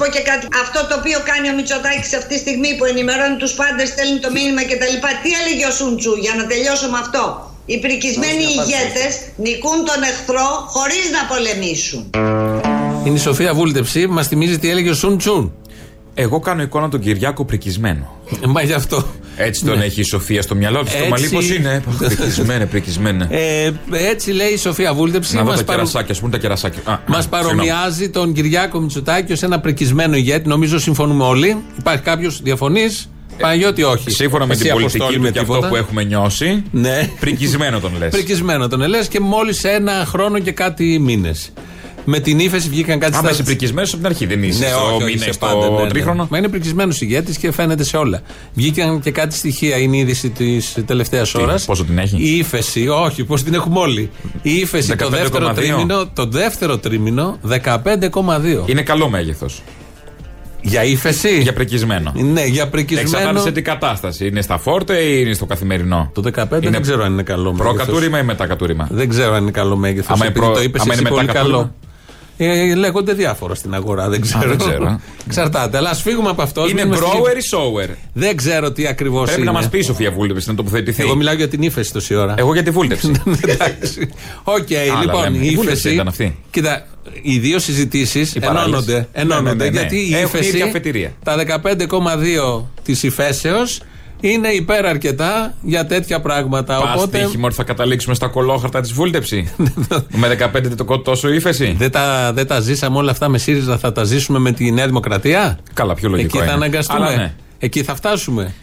σα πω και κάτι. Αυτό το οποίο κάνει ο Μητσοτάκης αυτή τη στιγμή που ενημερώνει τους πάντες, στέλνει το μήνυμα κτλ. Τι έλεγε ο Σουντσού για να τελειώσω με αυτό. Οι πρικισμένοι ηγέτες νικούν τον εχθρό χωρίς να πολεμήσουν. Είναι η Σοφία Βούλτεψη, μας θυμίζει τι έλεγε ο Σουν Τσουν. Εγώ κάνω εικόνα τον Κυριάκο πρικισμένο. Μα γι' αυτό. Έτσι τον Ναι. έχει η Σοφία στο μυαλό της. Το Έτσι. μαλλί πώς είναι. Πρικισμένα, πρικισμένα. Ε, έτσι λέει η Σοφία Βούλτεψη. Να δω μας τα παρο- κερασάκια, ας πούμε τα κερασάκια. Α, Μας α, παρομοιάζει τον Κυριάκο Μητσοτάκη ως ένα πρικισμένο ηγέτη. Νομίζω συμφωνούμε όλοι. Υπάρχει κάποιος διαφωνεί. Παναγιώτη, όχι. συγγνώμη. Σύμφωνα με Εσύ, την Αποστόλη, πολιτική με του και αυτό τίποτα. που έχουμε νιώσει. Ναι. Πρικισμένο τον λες. Πρικισμένο τον ελέ και μόλις ένα χρόνο και κάτι μήνες. Με την ύφεση βγήκαν κάτι Άμα είσαι πρικισμένος από την αρχή, δεν είσαι. Ναι, στο όχι, όχι, μήνα, σε στο πάντα, ναι, ναι. τρίχρονο. Μα είναι πρικισμένος ηγέτης και φαίνεται σε όλα. Βγήκαν και κάτι στοιχεία, είναι η είδηση της τελευταίας ώρας. πόσο την έχει; Η ύφεση, όχι, πώ την έχουμε όλοι. Η ύφεση το 15,2. δεύτερο τρίμηνο, το δεύτερο τρίμηνο 15,2. Είναι καλό μέγεθος. Για ύφεση; Για πρικισμένο. Ναι, για πρικισμένο. Εξαρτάται σε τι κατάσταση. Είναι στα φόρτε ή είναι στο καθημερινό; Το 15 δεν ξέρω αν είναι καλό μέγεθος. Προκατούριμα ή μετακατούριμα; Δεν ξέρω αν είναι καλό μέγεθος. Άμα είναι Επειδή προ- το είπες άμα εσύ είναι πολύ μετακατούριμα; καλό. Ε, λέγονται διάφορα στην αγορά, δεν ξέρω. δεν ξέρω. Εξαρτάται. Αλλά ας φύγουμε από αυτός. Είναι μείνουμε στη- grower ή shower; Δεν ξέρω τι ακριβώς είναι. Πρέπει να μας πει η Σοφία Βούλτεψη να τοποθετηθεί. Εγώ μιλάω για την ύφεση τόση ώρα. Εγώ για τη βούλτεψη. Εντάξει. Οκ, Άλλα λοιπόν, λέμε. η Η βούλτεψη ύφεση. ήταν αυτή. Κοίτα, οι δύο συζητήσεις Οι παράλληλες. ενώνονται. Ναι, ενώνονται ναι, ναι, ναι. γιατί η Έχουν ύφεση. ίδια αφετηρία. Τα 15,2 της υφέσεως είναι υπέρ αρκετά για τέτοια πράγματα. Πας Οπότε. τύχημα ότι θα καταλήξουμε στα κολόχαρτα της βούλτεψη. με 15 το τόσο ύφεση. Δεν τα, δεν τα ζήσαμε όλα αυτά με ΣΥΡΙΖΑ, θα τα ζήσουμε με τη Νέα Δημοκρατία; Καλά, πιο λογικό Εκεί θα είναι. αναγκαστούμε. Αλλά ναι. Εκεί θα φτάσουμε.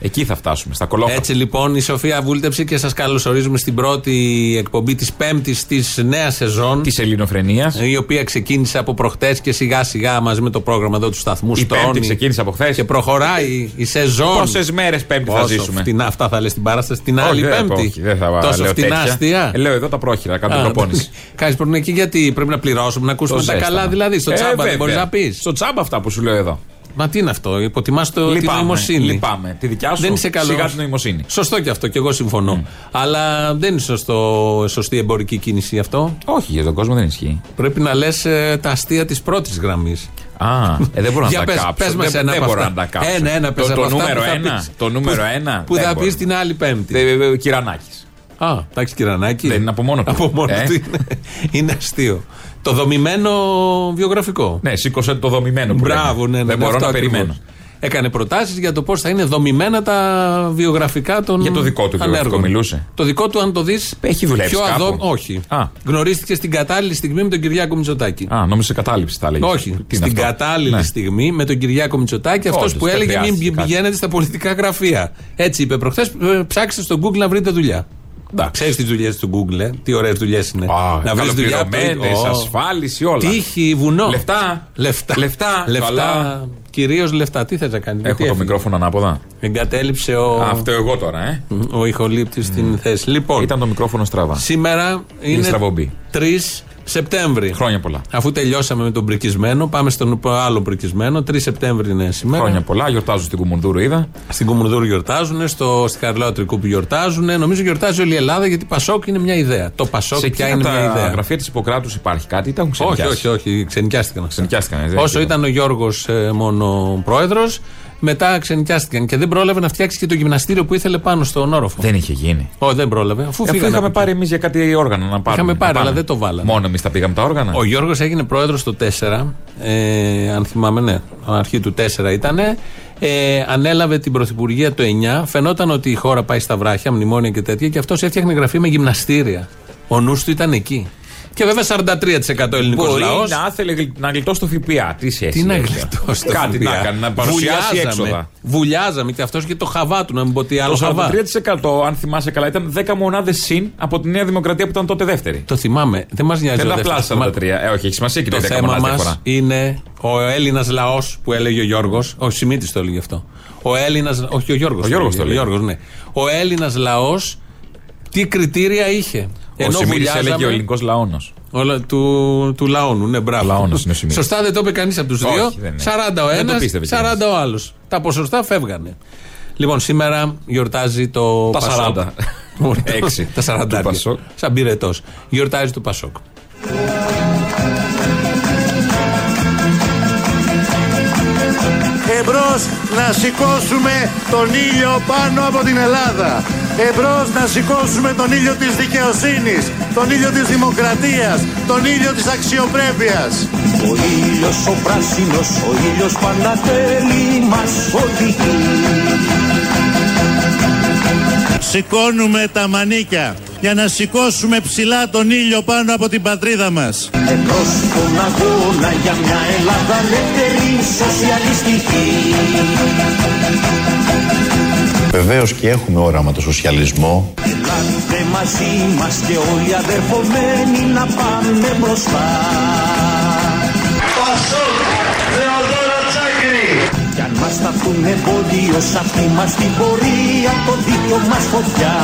Εκεί θα φτάσουμε, στα κολόχαρτα. Έτσι λοιπόν η Σοφία Βούλτεψη και σας καλωσορίζουμε στην πρώτη εκπομπή της πέμπτης της νέας σεζόν. Της ελληνοφρενεία. Η οποία ξεκίνησε από προχτές και σιγά σιγά μαζί με το πρόγραμμα εδώ του σταθμού Η στρώνει Πέμπτη ξεκίνησε από χθες. Και προχωράει η σεζόν. Πόσες μέρες Πέμπτη θα Πόσο ζήσουμε; φτηνά αυτά θα λες στην παράσταση την άλλη Όχι, δεν- Πέμπτη. όχι, δεν θα Τόσο λέω φτηνά τέτοια. αστεία. Ε, Λέω εδώ τα πρόχειρα, κάνω προπόνηση. Κάνει πρέπει εκεί γιατί πρέπει να πληρώσουμε, να ακούσουμε Το τα ζέσταμα. καλά δηλαδή. Στο Ε, τσάμπα δεν βέβαια. μπορείς να πεις. Στο τσάμπα αυτά που σου λέω εδώ. Μα τι είναι αυτό, υποτιμάς το την Λυπάμαι, νοημοσύνη. λυπάμαι. Τη δικιά σου, Δεν είσαι καλός. σιγά την νοημοσύνη. Σωστό και αυτό, και εγώ συμφωνώ. Αλλά δεν είναι σωστό, σωστή εμπορική κίνηση αυτό. Όχι, για τον κόσμο δεν ισχύει. Πρέπει να λες τα αστεία της πρώτης γραμμής. Α, ε, δεν μπορώ να Για τα πες- κάψω. πες μας δεν ένα δεν από μπορώ αυτά. να τα κάψω. Ένα, ένα, πες το, από το αυτά νούμερο που θα ένα. πεις. Το νούμερο ένα. Που δεν θα μπορώ. πεις την άλλη Πέμπτη. Ε, ε, Κυρανάκης. Α, εντάξει, κυρανάκι. Δεν είναι από μόνο του. Από μόνο Ε; του είναι. είναι αστείο. Το δομημένο βιογραφικό. Ναι, σήκωσε το δομημένο που Μπράβο, λέμε. ναι, ναι. Δεν ναι, μπορώ αυτό να ακριβώς. περιμένω. Έκανε προτάσεις για το πώς θα είναι δομημένα τα βιογραφικά των. Για το δικό του βιογραφικό ανέργων. μιλούσε. Το δικό του, αν το δεις. Έχει δουλέψει Πιο κάπου; αδό... Όχι. Α. Γνωρίστηκε στην κατάλληλη στιγμή με τον Κυριάκο Μητσοτάκη. Α, νόμιζε κατάληψη τα λέγει. Όχι. στην κατάλληλη στιγμή με τον Κυριάκο Μητσοτάκη, αυτός Όντως, που δεν έλεγε μην χρειάστηκε κάτι. πηγαίνετε στα πολιτικά γραφεία. Έτσι είπε προχθές. Ψάξτε στο Google να βρείτε δουλειά. Ξέρεις τις δουλειές του Google, ε; τι ωραίες δουλειές είναι. Α, να βρεις δουλειά. από το- καλοπληρωμένες, Ω. ασφάλιση, όλα. Τύχη, βουνό. Λεφτά. Λεφτά. Λεφτά. Λεφτά. Καλά. Κυρίως λεφτά. Τι θες να κάνει. Έχω γιατί το έφυγε; μικρόφωνο ανάποδα. Εγκατέλειψε ο, Αυτό εγώ τώρα, ε. ο ηχολήπτης στην θέση. Λοιπόν, Ήταν το μικρόφωνο στραβά. σήμερα είναι στραβομπή. 3 Σεπτέμβρη. Χρόνια πολλά. Αφού τελειώσαμε με τον πρικισμένο, πάμε στον άλλο πρικισμένο. 3 Σεπτέμβρη είναι σήμερα. Χρόνια πολλά. Γιορτάζω στην Κουμουνδούρου, είδα. Στην Κουμουνδούρου γιορτάζουν, στο, στη Χαριλάου Τρικού που γιορτάζουν. Νομίζω γιορτάζει όλη η Ελλάδα γιατί Πασόκ είναι μια ιδέα. Το Πασόκ Σε πια εκείνα είναι μια τα ιδέα. γραφεία της Υποκράτου υπάρχει κάτι ή τα έχουν Όχι, ξενικιάσει. όχι, όχι. Ξενικιάστηκαν αυτά. Ξενικιάστηκαν, ε, δεν Όσο ξέρω. ήταν ο Γιώργος μόνο πρόεδρος, μετά ξενικιάστηκαν. Και δεν πρόλαβε να φτιάξει και το γυμναστήριο που ήθελε πάνω στον όροφο. Δεν είχε γίνει. Όχι, δεν πρόλαβε. Αφού Αφού φύγανε. είχαμε από πάρει εμείς για κάτι όργανα να πάρουμε. Είχαμε να πάρει, πάμε. αλλά δεν το βάλαμε. Μόνο εμείς τα πήγαμε τα όργανα. Ο Γιώργος έγινε πρόεδρος το 4, ε, αν θυμάμαι, ναι, αρχή του 4 ήταν. Ε, ανέλαβε την πρωθυπουργία το 9. Φαινόταν ότι η χώρα πάει στα βράχια, μνημόνια και τέτοια, και αυτός έφτιαχνε γραφή με γυμναστήρια. Ο νους του ήταν εκεί. Και βέβαια 43% ελληνικός Μπορεί λαός. να ήθελε γλ- να γλιτώσει το ΦΠΑ. Τι σχέση. Τι να έχει. γλιτώσει το Κάτι ΦΠΑ. να κάνει, να παρουσιάσει έξοδα. Βουλιάζαμε και αυτός και το χαβά του, να μην πω τι άλλο Το χαβά. 43% αν θυμάσαι καλά ήταν 10 μονάδες συν από τη Νέα Δημοκρατία που ήταν τότε δεύτερη. Το θυμάμαι. Δεν μας νοιάζει Δεν ο είναι απλά δεύτερος. 43. Ε, όχι, έχει σημασία και Το το 10 θέμα μονάδες μας διαφορά. είναι ο Έλληνας λαός που έλεγε ο Γιώργος. Ο Σιμίτης το έλεγε αυτό. Ο Έλληνας. Όχι, ο Γιώργος. Ο Γιώργος το έλεγε. ναι. Ο Έλληνας λαός τι κριτήρια είχε; Ο Σιμίδη βουλιάζαμε- έλεγε ο ελληνικός λαόνος. Όλα, του, του λαόνου, ναι, μπράβο. Λαόνος είναι ο Σιμίδης. Σωστά δεν το είπε κανείς από τους Όχι, δύο. δεν είναι. 40 ο Δεν το ένας, πίστευε 40 κανείς. ο άλλος. Τα ποσοστά φεύγανε. Λοιπόν, σήμερα γιορτάζει το Τα Πασόκ. 40. Ωραία. Έξι. Τα 40. Του Πασόκ. Σαν πυρετός. Γιορτάζει το Πασόκ. Εμπρός να σηκώσουμε τον ήλιο πάνω από την Ελλάδα. Εμπρός να σηκώσουμε τον ήλιο της δικαιοσύνης, τον ήλιο της δημοκρατίας, τον ήλιο της αξιοπρέπειας. Ο ήλιος ο πράσινος, ο ήλιος πάντα θέλει μας οδηγεί. Σηκώνουμε τα μανίκια για να σηκώσουμε ψηλά τον ήλιο πάνω από την πατρίδα μας. Εμπρός στον αγώνα για μια Ελλάδα ελεύθερη σοσιαλιστική. Βεβαίως και έχουμε όραμα το σοσιαλισμό. Ελάτε μαζί μας και όλοι αδερφομένοι να πάμε μπροστά. Κι αν μας σταθούν εμπόδιος σ' αυτή μας την πορεία το δίκιο μας φωτιά.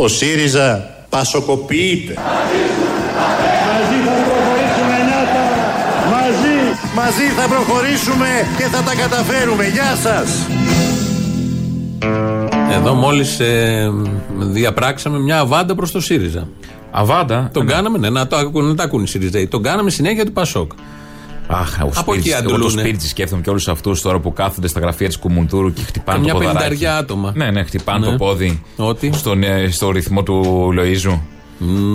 Ο ΣΥΡΙΖΑ πασοκοποιείται. Μαζί θα προχωρήσουμε Νιάτα. Μαζί. Μαζί θα προχωρήσουμε και θα τα καταφέρουμε. Γεια σας. Εδώ μόλις ε, διαπράξαμε μια αβάντα προς το ΣΥΡΙΖΑ. Αβάντα; Τον Ναι. κάναμε, ναι, να το ακούν, να τα ακούν οι ΣΥΡΙΖΑΙ. Τον κάναμε συνέχεια του Πασόκ. Αχ, ο Από εκεί Σπίρτζης, εγώ το αντλούνε. Σπίρτζη σκέφτομαι και όλους αυτούς τώρα που κάθονται στα γραφεία της Κουμουντούρου και χτυπάνε Καμιά το ποδαράκι. πενταριά άτομα. Ναι, ναι, χτυπάνε Ναι. το πόδι. Ότι; Στον, ε, στο ρυθμό του Λοίζου.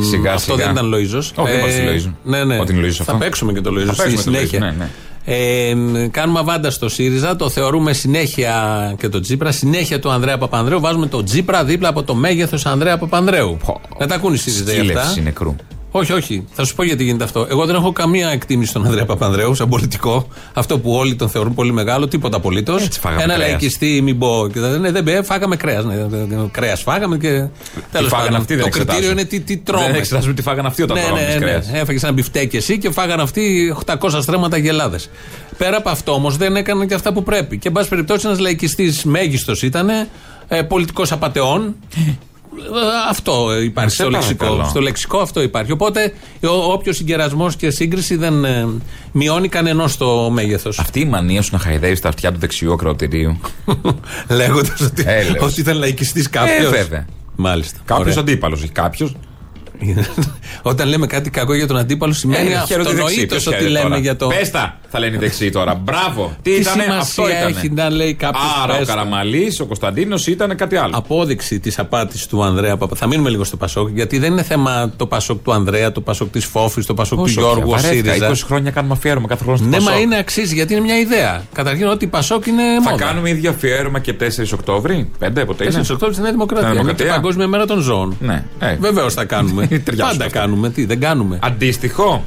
Σιγά Αυτό σιγά. δεν ήταν Λοίζο. Όχι, δεν είπα στη Λοίζο. Ναι, ναι. Ότι είναι Λοίζος Θα αυτό. παίξουμε και το Λοίζο Θα στη παίξουμε το Λοίζο, συνέχεια. ναι, ναι. Ε, κάνουμε αβάντα στο ΣΥΡΙΖΑ, το θεωρούμε συνέχεια και το Τζίπρα, συνέχεια του Ανδρέα Παπανδρέου. Βάζουμε το Τζίπρα δίπλα από το μέγεθος Ανδρέα Παπανδρέου. Να τα ακούν οι ΣΥΡΙΖΑ αυτά. Στήλευση νεκρού. Όχι, όχι. Θα σου πω γιατί γίνεται αυτό. Εγώ δεν έχω καμία εκτίμηση στον Ανδρέα Παπανδρέου σαν πολιτικό. Αυτό που όλοι τον θεωρούν πολύ μεγάλο, τίποτα απολύτως. Έτσι φάγαμε Ένα κρέας. λαϊκιστή, μην πω. και δεν- Ναι, δεν μπε, φάγαμε κρέας. Ναι, κρέας φάγαμε και. Τέλος φάγανε πάντων. αυτοί, δεν Το κριτήριο εξετάζουν. είναι τι, τι τρώμε. Δεν εξετάζουμε τι φάγανε αυτοί όταν ναι, τρώμε ναι, τις ναι. κρέας. Έφαγε ένα μπιφτέκι εσύ και φάγανε αυτοί 800 στρέμματα γελάδες. Πέρα από αυτό όμως δεν έκαναν και αυτά που πρέπει. Και εν πάση περιπτώσει ένας λαϊκιστής μέγιστος ήταν, ε, πολιτικός απαταιών. Ε, Αυτό υπάρχει Σε στο λεξικό. παρακαλώ. Στο λεξικό αυτό υπάρχει. Οπότε όποιος συγκερασμός και σύγκριση δεν ε, μειώνει κανενός το μέγεθος. Αυτή η μανία σου να χαϊδεύεις τα αυτιά του δεξιού ακροατηρίου. Λέγοντας ότι, Έλεος. ότι ήταν λαϊκιστή κάποιο. Ε, βέβαια. Μάλιστα. Κάποιος Ωραία. αντίπαλος, όχι κάποιος. Όταν λέμε κάτι κακό για τον αντίπαλο, σημαίνει Ε, αυτονοήτως ότι λέμε για το. Πέστα, θα λένε οι δεξιοί τώρα. Μπράβο. Τι, Τι ήτανε, αυτό σημασία ήτανε. έχει να λέει κάποιος. Άρα ο Καραμαλής, ο Κωνσταντίνος ήταν κάτι άλλο. Απόδειξη της απάτης του Ανδρέα Παπα. Θα μείνουμε λίγο στο Πασόκ, γιατί δεν είναι θέμα το Πασόκ του Ανδρέα, το Πασόκ της Φόφης, το Πασόκ του Όσο Γιώργου, ο πια, βαρέθηκα. ΣΥΡΙΖΑ. 20 χρόνια κάνουμε αφιέρωμα κάθε χρόνο στο Ναι, μα Πασόκ. είναι αξίζει γιατί είναι μια ιδέα. Καταρχήν ότι η Πασόκ είναι Θα μόδα. κάνουμε ίδιο αφιέρωμα και 4 Οκτώβρη; 5 ποτέ είναι; 4 Οκτώβρη στη Νέα Δημοκρατία. Νέα Είναι και Δημοκρατία. Παγκόσμια Μέρα των Ζώων. Ναι, ε. Βεβαίως θα κάνουμε. Ταιριάζουν Πάντα αυτά. κάνουμε. Τι, δεν κάνουμε. Αντίστοιχο.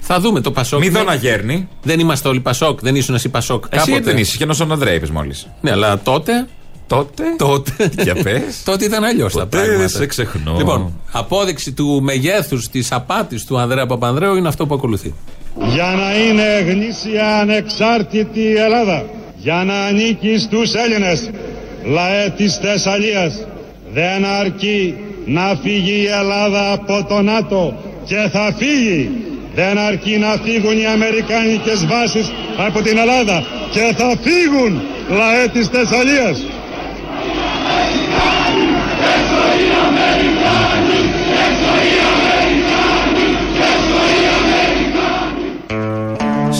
Θα δούμε το Πασόκ. Μη Ναι. δω να γέρνει. Δεν είμαστε όλοι Πασόκ. Δεν ήσουν εσύ Πασόκ. Εσύ Κάποτε. δεν είσαι. Και ενώ στον Ανδρέας είπες μόλις. Ναι, αλλά τότε. Τότε; τότε Για πες. τότε ήταν αλλιώς τα Ποτέ πράγματα. δεν σε ξεχνώ. Λοιπόν, απόδειξη του μεγέθους της απάτης του Ανδρέα Παπανδρέου είναι αυτό που ακολουθεί. για να είναι γνήσια ανεξάρτητη η Ελλάδα, για να ανήκει στους Έλληνες, λαέ της Θεσσαλίας, δεν αρκεί να φύγει η Ελλάδα από το ΝΑΤΟ και θα φύγει. Δεν αρκεί να φύγουν οι Αμερικάνικες βάσεις από την Ελλάδα και θα φύγουν, λαέ της Θεσσαλίας.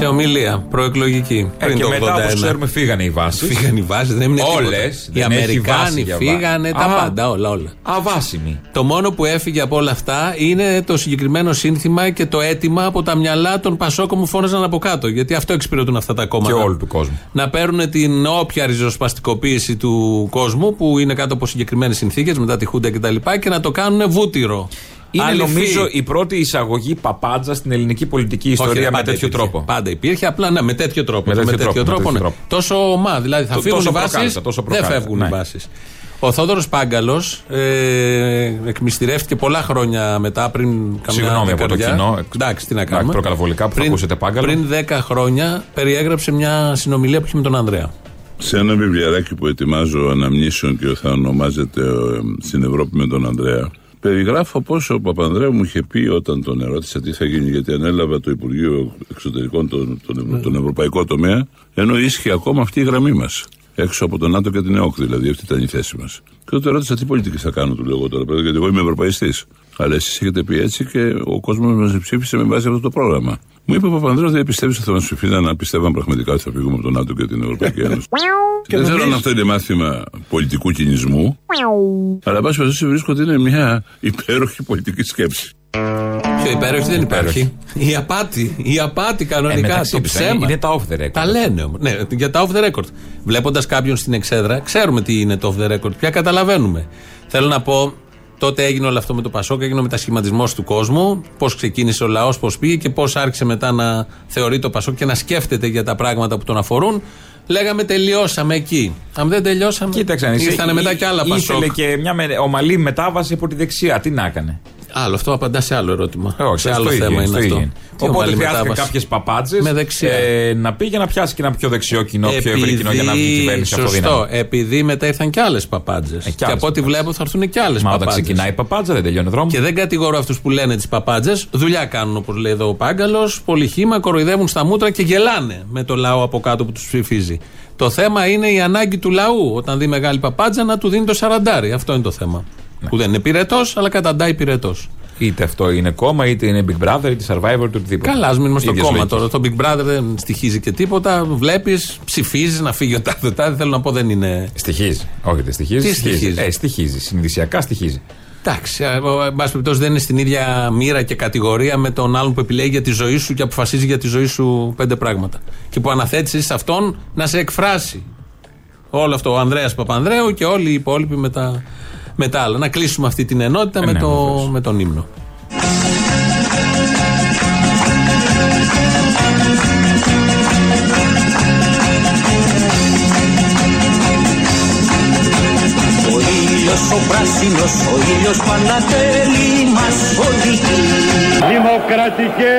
Σε ομιλία προεκλογική. Ε, πριν και το μετά, όπως 81. ξέρουμε, φύγανε οι βάσεις. Φύγανε οι βάσεις, δεν έμεινε τίποτα. Όλες, Οι δεν έχει βάση Αμερικάνοι για φύγανε, βάση. τα Α. πάντα, όλα, όλα. Αβάσιμοι. Το μόνο που έφυγε από όλα αυτά είναι το συγκεκριμένο σύνθημα και το αίτημα από τα μυαλά των Πασόκων που φώναζαν από κάτω. Γιατί αυτό εξυπηρετούν αυτά τα κόμματα. Και όλου του κόσμου. Να παίρνουν την όποια ριζοσπαστικοποίηση του κόσμου που είναι κάτω από συγκεκριμένες συνθήκες μετά τη Χούντα κτλ. Και, και να το κάνουν βούτυρο. Είναι Αληφή. νομίζω η πρώτη εισαγωγή παπάντζα στην ελληνική πολιτική Όχι, ιστορία ρε, με πάντα τέτοιο υπήρχε. τρόπο. Πάντα υπήρχε, απλά ναι, με τέτοιο τρόπο. Με τέτοιο με τέτοιο τρόπο, με τρόπο, τέτοιο ναι. τρόπο. Τόσο ομά, δηλαδή θα Το- φύγουν τόσο οι βάσεις. προκάλεσα, τόσο Δεν προκάλεσα, φεύγουν ναι. οι βάσεις. Ο Θόδωρος Πάγκαλος ε, εκμυστηρεύτηκε πολλά χρόνια μετά, πριν καμιά Συγγνώμη από το δεκαετία. κοινό. Εντάξει, τι να Εντάξει, κάνουμε. προκαταβολικά που θα ακούσετε Πάγκαλο. Πριν 10 χρόνια περιέγραψε μια συνομιλία που είχε με τον Ανδρέα. Σε ένα βιβλιαράκι που ετοιμάζω αναμνήσεων και θα ονομάζεται ε, Στην Ευρώπη με τον Ανδρέα, περιγράφω πώς ο Παπανδρέου μου είχε πει όταν τον ερώτησα τι θα γίνει, γιατί ανέλαβα το Υπουργείο Εξωτερικών, τον, τον, Ευρω- τον Ευρωπαϊκό τομέα, ενώ ίσχυε ακόμα αυτή η γραμμή μας. Έξω από τον ΝΑΤΟ και την ΕΟΚ, δηλαδή, αυτή ήταν η θέση μας. Και τότε ρώτησα τι πολιτική θα κάνω, του λέω εγώ τώρα, πέρα, γιατί εγώ είμαι Ευρωπαϊστής. Αλλά εσείς έχετε πει έτσι και ο κόσμος μας ψήφισε με βάση αυτό το πρόγραμμα. Μου είπε ο Παπανδρέου δεν πιστεύει ότι θα μα ψηφίσαν αν πιστεύαν πραγματικά ότι θα φύγουμε από τον ΝΑΤΟ και την Ευρωπαϊκή Ένωση. δεν ξέρω αν αυτό είναι μάθημα πολιτικού κινησμού. Αλλά εν πάση περιπτώσει βρίσκω ότι είναι μια υπέροχη πολιτική σκέψη. Πιο υπέροχη δεν υπάρχει. Η απάτη. Η απάτη κανονικά. Ε, μεταξύ το τους, ψέμα. Είναι τα off the record. Τα λένε όμως. Ναι, για τα off the record. Βλέποντας κάποιον στην εξέδρα, ξέρουμε τι είναι το off the record. Πια καταλαβαίνουμε. Θέλω να πω, τότε έγινε όλο αυτό με το Πασόκ, έγινε ο μετασχηματισμός του κόσμου. Πώς ξεκίνησε ο λαός, πώς πήγε και πώς άρχισε μετά να θεωρεί το Πασόκ και να σκέφτεται για τα πράγματα που τον αφορούν. Λέγαμε τελειώσαμε εκεί. Αν δεν τελειώσαμε. Κοίταξε, αν είσαι- ήρθανε μετά κι άλλα Ήθελε Πασόκ. και μια με- ομαλή μετάβαση από τη δεξιά. Τι να έκανε; Άλλο, αυτό απαντά σε άλλο ερώτημα. Ε, όχι, σε στο άλλο ίδιο, θέμα στο είναι ίδιο. αυτό. Τι Οπότε ομαλή χρειάστηκαν μετάβαση; κάποιες παπάντζες Με δεξιά. ε, να πήγε να πιάσει και ένα πιο δεξιό κοινό, πιο ευρύ κοινό για να βγει η κυβέρνηση από Σωστό. Επειδή μετά ήρθαν και άλλες παπάντζες. και, άλλες από ό,τι βλέπω θα έρθουν και άλλες Μα όταν παπάντζες. ξεκινάει η παπάντζα δεν τελειώνει ο δρόμος. Και δεν κατηγορώ αυτούς που λένε τις παπάντζες. Δουλειά κάνουν, όπως λέει εδώ ο Πάγκαλος. Πολύ χήμα, κοροϊδεύουν στα μούτρα και γελάνε με το λαό από κάτω που τους ψηφίζει. Το θέμα είναι η ανάγκη του λαού, όταν δει μεγάλη παπάντζα, να του δίνει το σαραντάρι. Αυτό είναι το θέμα. Ναι. Που δεν είναι πυρετός, αλλά καταντάει πυρετός. Είτε αυτό είναι κόμμα, είτε είναι Big Brother, είτε Survivor, είτε οτιδήποτε. Καλά, ας μείνουμε στο Ίδιες κόμμα λογικές. τώρα. Το Big Brother δεν στοιχίζει και τίποτα. Βλέπεις, ψηφίζεις να φύγει ο τάδε τάδε. Θέλω να πω δεν είναι. Στοιχίζει. Όχι, δεν στοιχίζει. Τι στοιχίζει; Ε, στοιχίζει. Συνειδησιακά στοιχίζει. Εντάξει, ε, ο- εν πάση περιπτώσει δεν είναι στην ίδια μοίρα και κατηγορία με τον άλλον που επιλέγει για τη ζωή σου και αποφασίζει για τη ζωή σου πέντε πράγματα. Και που αναθέτεις σε αυτόν να σε εκφράσει. Όλο αυτό ο Ανδρέας Παπανδρέου και όλοι οι υπόλοιποι με τα, με τα άλλα. Να κλείσουμε αυτή την ενότητα Ε, με, ναι, το, βεβαίως. με τον ύμνο. Ήλιος ο πράσινος, ο ήλιος Πανατέλη μας οδηγεί Δημοκρατικέ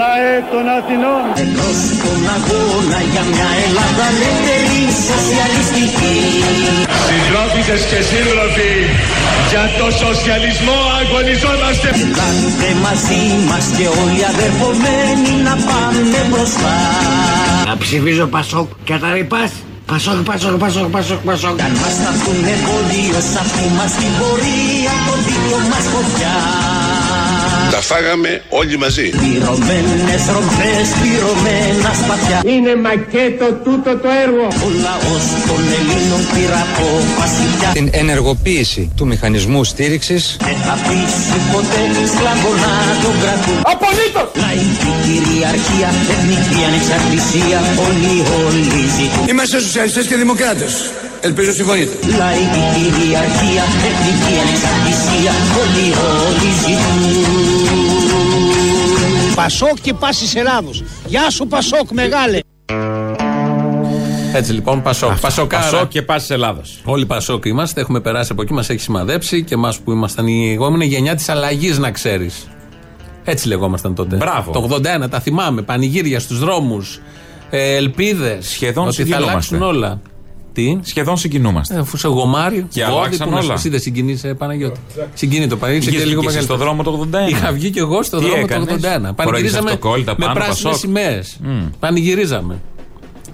λαέ των Αθηνών. Εμπρός στον αγώνα για μια Ελλάδα ελεύθερη σοσιαλιστική Συντρόφισσες και σύντροφοι, για το σοσιαλισμό αγωνιζόμαστε. Ελάτε μαζί μας και όλοι αδερφομένοι να πάμε μπροστά Να ψηφίζω Πασόκ και τα ρηπάς. Πασόκ, Πασόκ, Πασόκ, Πασόκ, Πασόκ. Αν μας σταθούν εμπόδιο σ' αυτή μας την πορεία το δίκιο μας φωτιά Τα φάγαμε όλοι μαζί. Πυρωμένες ρομφές, πυρωμένα σπαθιά Είναι μακέτο τούτο το έργο. Ο λαός των Ελλήνων πήρα απόφαση πια την ενεργοποίηση του μηχανισμού στήριξης Δεν θα πείσει ποτέ σκλάβο να τον κρατούν Απολύτως. Λαϊκή κυριαρχία, εθνική ανεξαρτησία Όλοι, όλοι ζητούν Είμαστε σοσιαλιστές και δημοκράτες. Ελπίζω συμφωνείτε. Λαϊκή κυριαρχία, εθνική ανεξαρτησία Όλοι, όλοι ζητούν Πασόκ και πάση Ελλάδος. Γεια σου Πασόκ μεγάλε. Έτσι λοιπόν, Πασόκ. Πασοκάρα. Πασό και πάση Ελλάδος. Όλοι Πασόκ είμαστε, έχουμε περάσει από εκεί, μας έχει σημαδέψει και εμάς που ήμασταν η εγώμενη γενιά της αλλαγής, να ξέρεις. Έτσι λεγόμασταν τότε. Μπράβο. Το 81, τα θυμάμαι. Πανηγύρια στους δρόμους. Ε, Ελπίδες. Σχεδόν Ότι θα συγκινούμαστε. αλλάξουν όλα. Τι; Σχεδόν συγκινούμαστε. Ε, Αφού σε γομάρι, Και βόδι, αλλάξαν που να σου- όλα. Εσύ δεν συγκινείσαι, Παναγιώτη. Συγκινεί το Παναγιώτη. Βγήκες και λίγο και εσύ μεγαλύτερο. στο δρόμο το 81. Είχα βγει και εγώ στο Τι δρόμο έκανες; το 81. Φοράγες Πανηγυρίζαμε αυτοκόλλητα με πάνω, πράσινες Πασόκ. σημαίες. Πανηγυρίζαμε.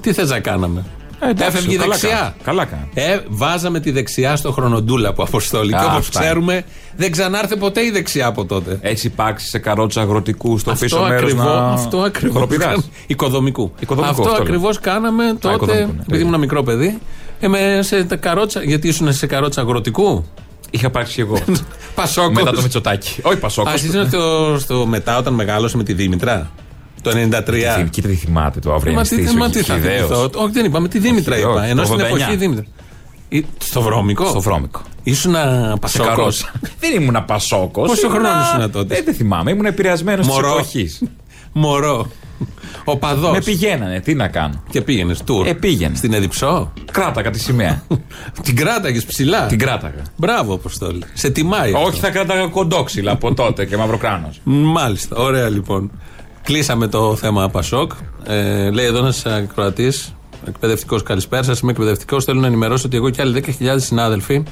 Τι θες να κάναμε; Ε, εντάξει, Έφευγε η καλά δεξιά. κάνα. Καλά κάνα. Ε, βάζαμε τη δεξιά στο χρονοτούλα από Αποστόλη. Α, και όπως αυτά ξέρουμε, δεν ξανάρθε ποτέ η δεξιά από τότε. Έχει υπάρξει σε καρότσα αγροτικού στο αυτό πίσω μέρος ακριβώς, να. αυτό ακριβώς χοροπηδάς. κάναμε. Οικοδομικού. Οικοδομικού, αυτό αυτό λέω. ακριβώς κάναμε τότε, οικοδομικού, ναι. επειδή ήμουν μικρό παιδί. Ε, με, σε τα καρότσα, γιατί ήσουν σε καρότσα αγροτικού; Είχα υπάρξει και εγώ. Πασόκος. Μετά το Μητσοτάκι. Όχι Πασόκος. Α, εσύ ήσουν στο, στο μετά όταν μεγάλωσε με τη Δήμητρα; Το 93. Κοίτα τι θυμάται το Μα τι, αυριανιστή. μα τι θα θυμηθώ. Όχι, δεν είπα, με τη Δήμητρα Όχι, είπα. όχι, Ενώ το στην 89. εποχή Δήμητρα. Ή- Στο βρώμικο. Στο βρώμικο. Ήσουν Σε Πασόκο. καρότσα. Δεν ήμουν Πασόκος. Πόσο χρόνος ήσουν τότε; Δεν, δεν θυμάμαι. Ήμουν επηρεασμένος της Μωρό. εποχής. Μωρό. Ο παδός. Με πηγαίνανε. Τι να κάνω. Και πήγαινε τουρ. Ε, πήγαινε. Στην Εδιψό. Κράταγα τη σημαία. Την κράταγες ψηλά. Την κράταγα. Μπράβο, Αποστόλη. Σε τιμάει. αυτό. Όχι, θα κράταγα κοντόξυλα από τότε και μαυροκράνος. Μάλιστα. Ωραία λοιπόν. Κλείσαμε το θέμα Πασόκ. Ε, λέει εδώ ένας ακροατής, εκπαιδευτικός, καλησπέρα σας. Είμαι εκπαιδευτικός. Θέλω να ενημερώσω ότι εγώ και άλλοι 10.000 συνάδελφοι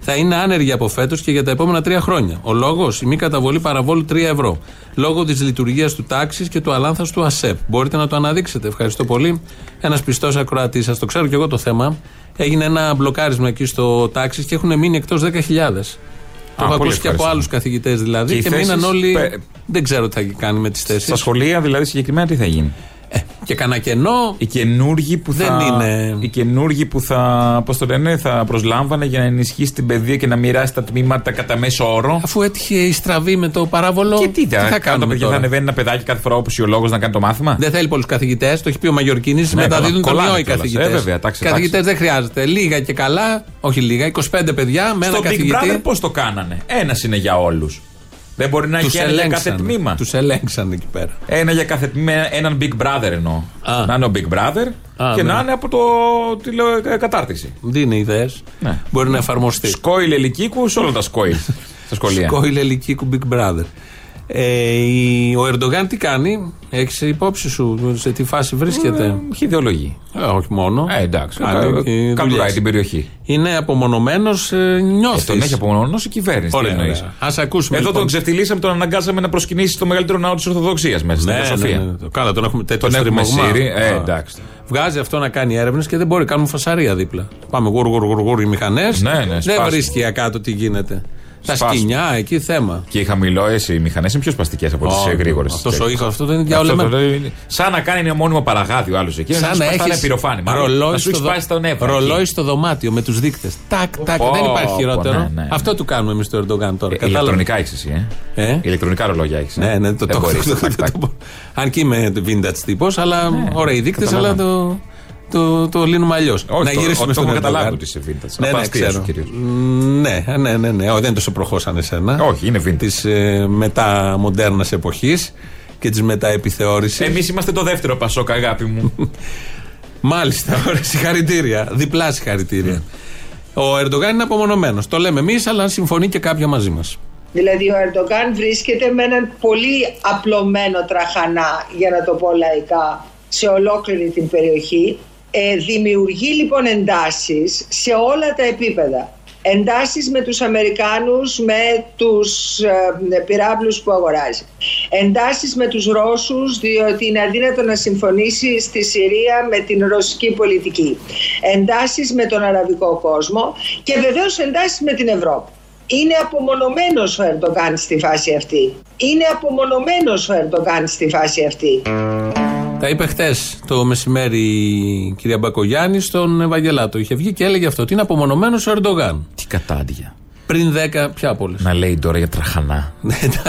θα είναι άνεργοι από φέτος και για τα επόμενα τρία χρόνια. Ο λόγος, η μη καταβολή παραβόλου 3 ευρώ. Λόγω της λειτουργίας του τάξης και του αλάνθας του ΑΣΕΠ. Μπορείτε να το αναδείξετε. Ευχαριστώ πολύ. Ένας πιστός ακροατής, σας το ξέρω και εγώ το θέμα. Έγινε ένα μπλοκάρισμα εκεί στο τάξης και έχουν μείνει εκτός 10.000. Το έχω πολύ ακούσει και από ευχαριστώ. άλλους καθηγητές δηλαδή. Και Και, οι θέσεις, μείναν όλοι. πε- Δεν ξέρω τι θα κάνει με τις θέσεις. Στα σχολεία δηλαδή συγκεκριμένα τι θα γίνει; Και κανένα κενό. Οι καινούργοι που Δεν θα. είναι- Οι καινούργοι που θα. Πώς το λένε, θα προσλάμβανε για να ενισχύσει την παιδεία και να μοιράσει τα τμήματα κατά μέσο όρο. Αφού έτυχε η στραβή με το παράβολο. Και τι, θα θα, τα κάνουμε παιδιά θα τώρα. ανεβαίνει ένα παιδάκι κάθε φορά όπως ο λόγο να κάνει το μάθημα; Δεν θέλει πολλούς καθηγητές, το έχει πει ο Μαγιορκίνης. Ναι, μεταδίδουν καλά, τον ιό κολλάνε οι κιόλας. καθηγητές. Ε, βέβαια, τάξη, καθηγητές δεν χρειάζεται. Λίγα και καλά, όχι λίγα, 25 παιδιά με ένα Στο Big καθηγητή. Brother πώς το κάνανε; Ένας είναι για όλους. Δεν μπορεί να Τους έχει ένα για κάθε ελέγξαν. τμήμα. Τους ελέγξαν εκεί πέρα. Ένα για κάθε τμήμα, έναν Big Brother εννοώ. Α. Να είναι ο Big Brother Α, και ναι. να είναι από το τηλεκατάρτιση. Δίνει ιδέες. Ναι. Μπορεί να εφαρμοστεί. Σκόιλ ελικίκους σε όλα τα σκόιλ στα σχολεία. Σκόιλ ελικίκου Big Brother. Ε, η- ο Ερντογάν τι κάνει, έχεις υπόψη σου σε τι φάση βρίσκεται; Έχει ιδεολογία. Ε, όχι μόνο. Ε, εντάξει. Κάνει κα- και Κατουράει δουλειές. την περιοχή. Είναι απομονωμένος, ε, Ε, νιώθει. τον έχει απομονώσει η κυβέρνηση. Ωραία, τι εννοείς. ωραία. Ας ακούσουμε, Εδώ λοιπόν. τον ξεφτυλίσαμε, τον αναγκάσαμε να προσκυνήσει το μεγαλύτερο ναό της Ορθοδοξίας μέσα στην Ναι, ναι, Σοφία. ναι, ναι. Καλά, τον έχουμε τέτοιο Τον έχουμε στριμωγμά. σύρει. Ε, Α. εντάξει. Βγάζει αυτό να κάνει έρευνες και δεν μπορεί. Κάνουν φασαρία δίπλα. Πάμε γουρ, γουρ, γουρ, γουρ οι μηχανές. Ναι, ναι, δεν σπάσουν. βρίσκει κάτω τι γίνεται. Τα Σπάσουν. σκοινιά, εκεί θέμα. Και οι χαμηλόες, οι μηχανές είναι πιο σπαστικές από τις Ω, γρήγορε. αυτός ο ήχος, αυτό δεν είναι διαολεμένο. Σαν να κάνει ένα μόνιμο παραγάδι ο άλλος εκεί. Σαν να έχει έχεις πυροφάνημα. ρολόι, Να σου έχει στο, σπάσει τα νεύρα. ρολόι εκεί. στο δωμάτιο με τους δείκτες. Τάκ, τάκ. Πω, δεν υπάρχει πω, χειρότερο. ναι, ναι, ναι. Αυτό του κάνουμε εμείς στο Ερντογάν τώρα. Ε, Κατάλαβες; Ηλεκτρονικά έχεις εσύ, ε; Ε; Ηλεκτρονικά ρολόγια έχεις. Ναι, ναι, το, το, μπορείς, το- τάκ, το- τάκ. το- Αν και είμαι vintage τύπος, αλλά ωραία οι δείκτες, αλλά καταλαβαίνω. το, το, το λύνουμε αλλιώς. Όχι, Να το- γυρίσουμε το στον έχω καταλάβει Ερντογάν. ότι είσαι vintage. Ναι, Από τα ναι, αστεία σου ξέρω. κυρίως. Μ, Ναι, ναι, ναι, ναι. Όχι, δεν είναι τόσο προχώς σαν εσένα. Όχι, είναι vintage. Της ε, μεταμοντέρνας εποχής και της μεταεπιθεώρησης. Εμείς είμαστε το δεύτερο Πασόκ, αγάπη μου. Μάλιστα, ωραία, συγχαρητήρια. Διπλά συγχαρητήρια. Ο Ερντογάν είναι απομονωμένος. Το λέμε εμείς, αλλά συμφωνεί και κάποια μαζί μας. Δηλαδή ο Ερντογάν βρίσκεται με έναν πολύ απλωμένο τραχανά, για να το πω λαϊκά, σε ολόκληρη την περιοχή. Ε, δημιουργεί λοιπόν εντάσεις σε όλα τα επίπεδα. Εντάσεις με τους Αμερικάνους, με τους ε, πυράβλους που αγοράζει. Εντάσεις με τους Ρώσους, διότι είναι αδύνατο να συμφωνήσει στη Συρία με την ρωσική πολιτική. Εντάσεις με τον αραβικό κόσμο και βεβαίως εντάσεις με την Ευρώπη. Είναι απομονωμένος ο Ερντογάν στη φάση αυτή. Είναι απομονωμένος ο Ερντογάν στη φάση αυτή. Τα είπε χτες το μεσημέρι η κυρία Μπακογιάννη στον Ευαγγελάτο. Είχε βγει και έλεγε αυτό ότι είναι απομονωμένος ο Ερντογάν. Τι κατάντια. Πριν 10, ποια από όλες. Να λέει τώρα για τραχανά.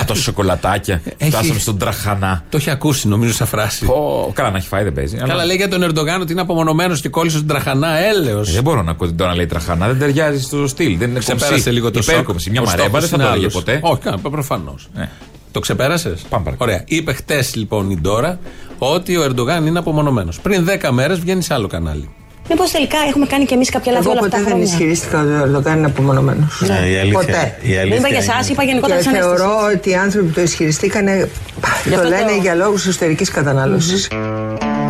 Τα σοκολατάκια. Έχει- Φτάσαμε στον τραχανά. Το έχει ακούσει νομίζω σαν φράση. Πω, καλά να έχει φάει δεν παίζει. αλλά- Καλά, λέει για τον Ερντογάν ότι είναι απομονωμένος και κόλλησε στον τραχανά, έλεος. Ε, Δεν μπορώ να ακούω την τώρα να λέει τραχανά. Δεν ταιριάζει στο στυλ. Δεν είναι Ξεπέρασε κομψή. λίγο το σοκ. Υπέρκομψη. Μια Ο μαρέβα στόχος δεν θα είναι το έλεγε άλλος. ποτέ. Όχι, προφανώς. Ναι. Το ξεπέρασες; Πάμε παρακάτω. Ωραία. Είπε χτες λοιπόν η Ντόρα ότι ο Ερντογάν είναι απομονωμένος. Πριν 10 μέρες βγαίνει σε άλλο κανάλι. Μήπως τελικά έχουμε κάνει κι εμείς κάποια λάθη Εγώ όλα αυτά ποτέ τα δεν χρόνια; ισχυρίστηκα ότι ο Ερντογάν είναι απομονωμένος. Ναι, η αλήθεια, Ποτέ. η αλήθεια Δεν είπα για είναι- εσάς, είπα Και γενικότερα σαν θεωρώ ότι οι άνθρωποι που το ισχυριστήκαν το αυτό λένε το- για λόγους εσωτερικής κατανάλωσης.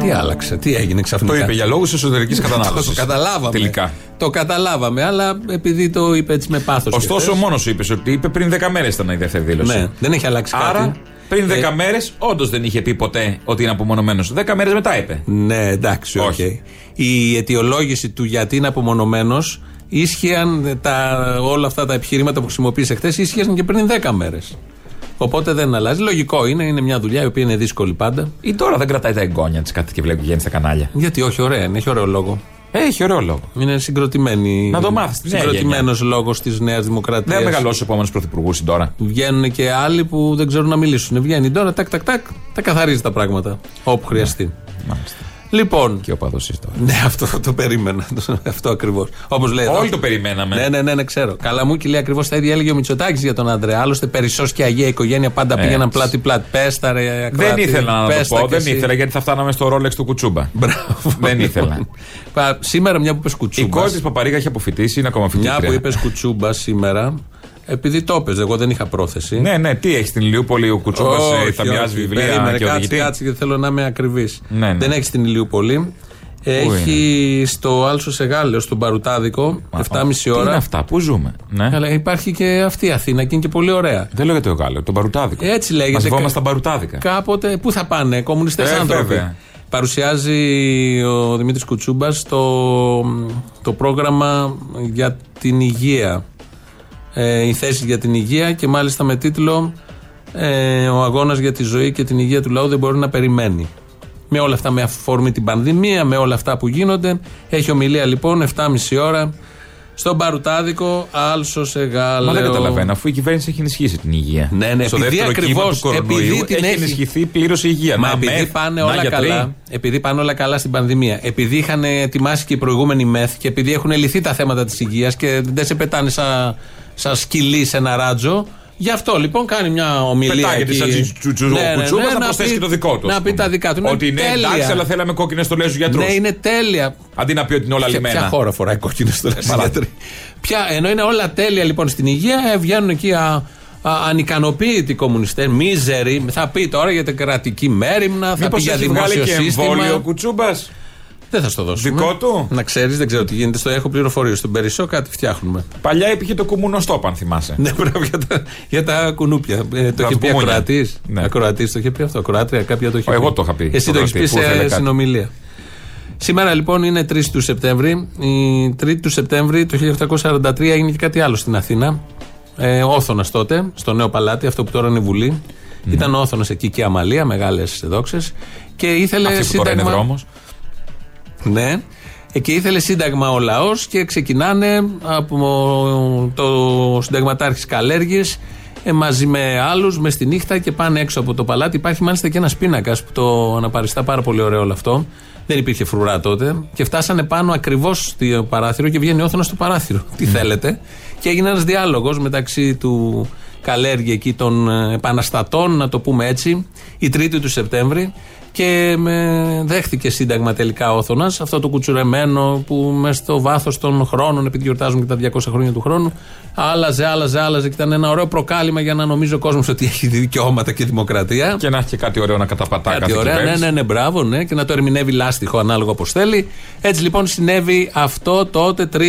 Τι άλλαξε, τι έγινε ξαφνικά; Το είπε για λόγους εσωτερικής Το κατανάλωσης. καταλάβαμε. Τελικά. Το καταλάβαμε, αλλά επειδή το είπε έτσι με πάθος. Ωστόσο, μόνος σου είπες ότι είπε πριν 10 μέρες ήταν η δεύτερη δήλωση. Ναι, δεν έχει αλλάξει Άρα, κάτι. πριν 10 Ε, μέρες, όντως δεν είχε πει ποτέ ότι είναι απομονωμένος. 10 μέρες μετά είπε. Ναι, εντάξει, οκ. Όχι. Η αιτιολόγηση του γιατί είναι απομονωμένος ίσχυαν τα, όλα αυτά τα επιχειρήματα που χρησιμοποίησε χθες ίσχυαν και πριν 10 μέρες. Οπότε δεν αλλάζει. Λογικό είναι, είναι μια δουλειά η οποία είναι δύσκολη πάντα. Ή τώρα δεν κρατάει τα εγγόνια της κάτι και βλέπει που βγαίνει στα κανάλια. Γιατί όχι, ωραία, είναι, έχει ωραίο λόγο. Έχει ωραίο λόγο. Είναι συγκροτημένη. Να το μάθεις, τη νέα Συγκροτημένο λόγος της Νέας Δημοκρατίας. Δεν μεγαλώσει ο επόμενος πρωθυπουργούς τώρα. Βγαίνουν και άλλοι που δεν ξέρουν να μιλήσουν. Βγαίνει τώρα, τάκ, τάκ, τάκ, τα καθαρίζει τα πράγματα. Όπου χρειαστεί. Μάλιστα. Λοιπόν. Και ο παδός τώρα. Ναι, αυτό το περίμενα. αυτό ακριβώς. Όπως λέει. εδώ. Όλοι το περιμέναμε. Ναι, ναι, ναι, ναι, ξέρω. Καλά μου και λέει ακριβώς τα ίδια έλεγε ο Μητσοτάκης για τον Αντρέα. Άλλωστε, περισσός και αγία οικογένεια πάντα Έτσι. πήγαιναν πλάτη-πλάτη. Πέστα, ρε, Δεν ακροατή, ήθελα να το πέστα πω, κι δεν εσύ. ήθελα γιατί θα φτάναμε στο ρόλεξ του Κουτσούμπα. Μπράβο. Δεν ήθελα. Πα- Σήμερα, μια που είπες Η κουτσούμπα. κόρη της Παπαρίγα έχει αποφυτίσει, είναι ακόμα Μια φοιτήτρια. που είπες κουτσούμπα σήμερα, επειδή το έπαιζε, εγώ δεν είχα πρόθεση. Ναι, ναι, τι έχεις στην Ηλιούπολη ο Κουτσούμπα, Όχι, θα μοιάζει όχι. βιβλία Περίμενε, και κάτσε, οδηγητή; κάτσε γιατί θέλω να είμαι ακριβής. Ναι, ναι. Δεν έχεις στην Ηλιούπολη. Έχει στο Άλσο Σεγάλεο, στον Παρουτάδικο, 7,5 Τι είναι ώρα. αυτά, πού ζούμε; Ναι. Αλλά υπάρχει και αυτή η Αθήνα και είναι και πολύ ωραία. Δεν λέγεται ο Γάλλο, τον Παρουτάδικο. Έτσι λέγεται. Μαζευόμαστε Κα- στα Παρουτάδικα. Κάποτε, πού θα πάνε, κομμουνιστές Ε, άνθρωποι. βέβαια. Παρουσιάζει ο Δημήτρης Κουτσούμπας το, το πρόγραμμα για την υγεία. Ε, οι θέσεις για την υγεία και μάλιστα με τίτλο ε, Ο αγώνας για τη ζωή και την υγεία του λαού δεν μπορεί να περιμένει. Με όλα αυτά, με αφορμή την πανδημία, με όλα αυτά που γίνονται. Έχει ομιλία λοιπόν 7,5 ώρα στον Παρουτάδικο, άλσο σε γάλα. Μα δεν καταλαβαίνω, αφού η κυβέρνηση έχει ενισχύσει την υγεία. Ναι, ναι, Στο επειδή δεύτερο κύμα ακριβώς, του κορονοϊού επειδή την έχει έχει- ενισχυθεί πλήρως η υγεία. Μα Να επειδή μεθ, πάνε να όλα γιατροί. καλά, επειδή πάνε όλα καλά στην πανδημία, επειδή είχαν ετοιμάσει και οι προηγούμενοι μεθ και επειδή έχουν λυθεί τα θέματα της υγείας και δεν σε πετάνε σαν σα σκυλί σε ένα ράτζο, γι' αυτό λοιπόν κάνει μια ομιλία. Πετάγεται εκεί. σαν τσου- τσου- Ναι, ναι, κουτσούμπας ναι, να προσθέσει πει- και το δικό του. Να ας πει πούμε. τα δικά του. Είναι Ότι ναι, τέλεια. εντάξει, αλλά θέλαμε κόκκινες στολέ στου γιατρού. Ναι, είναι τέλεια. Αντί να πει ότι είναι όλα Ποια, λιμένα. ποια χώρα φοράει κόκκινες στολέ Μαλά. γιατροί. Ποια, ενώ είναι όλα τέλεια λοιπόν στην υγεία, ε, βγαίνουν εκεί α, α, ανικανοποίητοι κομμουνιστές, μίζεροι. Θα πει τώρα για την κρατική μέρημνα, θα πει Μήπω για έχει βγάλει δημόσιο και σύστημα. εμβόλιο κουτσούμπας; Δεν θα στο δώσουμε. Δικό του; Να ξέρεις, δεν ξέρω τι γίνεται. Στο έχω πληροφορίες. Στον Περισσό κάτι φτιάχνουμε. Παλιά υπήρχε το κουμουνοστόπ, αν θυμάσαι. ναι, πρέπει για τα, για τα κουνούπια. Ε, το Τα είχε πει κουμούνια. ακροατής. Ναι. Ακροατής το είχε πει αυτό. Ακροάτρια, κάποια το είχε Εγώ πει. το είχα πει. Εσύ Το το έχεις κρατή, πει που ήθελε σε κάτι. συνομιλία. Σήμερα λοιπόν είναι 3 του Σεπτέμβρη. Η 3 του Σεπτέμβρη το 1843 έγινε και κάτι άλλο στην Αθήνα. Ε, Όθωνας τότε, στο νέο παλάτι, αυτό που τώρα είναι η Βουλή. Ναι. Ήταν ο Όθωνας εκεί και η Αμαλία, μεγάλες δόξες. Και ήθελε Αυτή που τώρα είναι σύνταγμα. Δρόμο. Ναι. Ε, Και ήθελε σύνταγμα ο λαός και ξεκινάνε από το συνταγματάρχης Καλέργη μαζί με άλλους, μες στη νύχτα και πάνε έξω από το παλάτι. Υπάρχει μάλιστα και ένας πίνακας που το αναπαριστά πάρα πολύ ωραίο όλο αυτό. Δεν υπήρχε φρουρά τότε. Και φτάσανε πάνω ακριβώς στο παράθυρο και βγαίνει όθωνα στο παράθυρο. Τι θέλετε. Και έγινε ένας διάλογος μεταξύ του Καλέργη εκεί των ε, επαναστατών, να το πούμε έτσι, η 3η του Σεπτέμβρη. Και με δέχτηκε σύνταγμα τελικά όθωνα, αυτό το κουτσουρεμένο που μέσα στο βάθος των χρόνων, επειδή γιορτάζουμε και τα 200 χρόνια του χρόνου, άλλαζε, άλλαζε, άλλαζε και ήταν ένα ωραίο προκάλημα για να νομίζει ο κόσμος ότι έχει δικαιώματα και δημοκρατία. Και να έχει και κάτι ωραίο να καταπατά Κάτι κάθε ωραία, ναι, κυβέρνηση. ναι, ναι, μπράβο, ναι, και να το ερμηνεύει λάστιχο ανάλογα όπως θέλει. Έτσι λοιπόν συνέβη αυτό τότε 3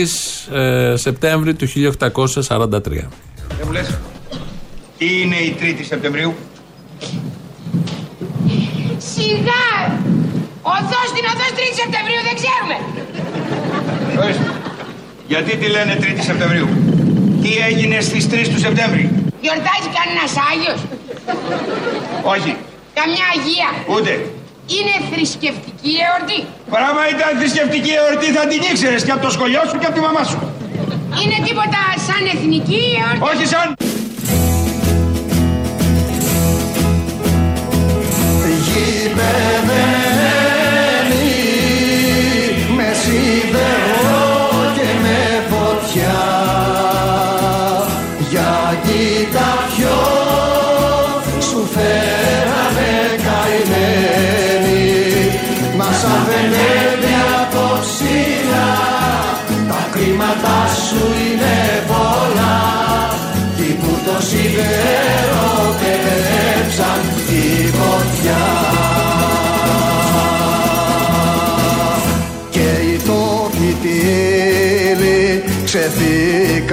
ε, Σεπτέμβρη του 1843. Δεν μου λες, τι είναι η 3η Σεπτεμβρίου; Σιγά! Οδός την οδός 3 Σεπτεμβρίου δεν ξέρουμε. Ορίστε. Γιατί τη λένε 3η Σεπτεμβρίου; Τι έγινε στις 3 του Σεπτέμβρη; Γιορτάζει κανένας Άγιος; Όχι, Καμιά Αγία; ούτε. Είναι θρησκευτική εορτή; Πράγμα ήταν θρησκευτική εορτή θα την ήξερες και από το σχολείο σου και από τη μαμά σου. Είναι τίποτα σαν εθνική εορτή; Όχι σαν... Gitmemem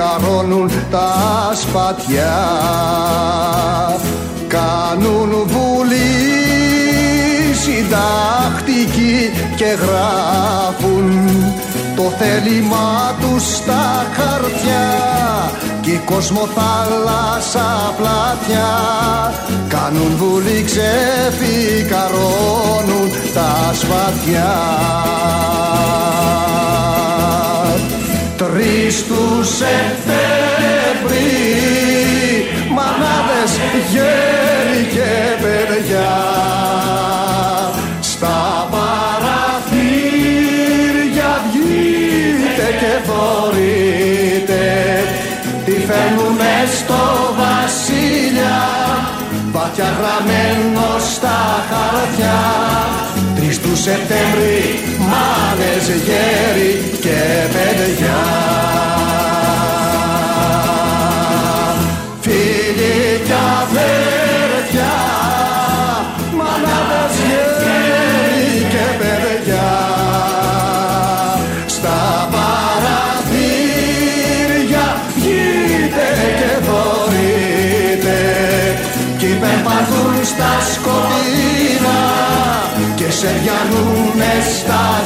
ξεφυκαρώνουν τα σπατιά κάνουν βουλή συντακτική και γράφουν το θέλημά τους στα χαρτιά. Κι η κοσμοθάλασσα πλατιά κάνουν βουλή ξεφυκαρώνουν τα σπατιά Τρεις τους Σεπτέμβρη μανάδες γέροι και παιδιά. Στα παραθύρια βγείτε και θωρείτε τι φέρνουμε στο βασίλια βαθιά γραμμένο στα χαρτιά. Τρεις τους Σεπτέμβρη μάνες γέροι και παιδιά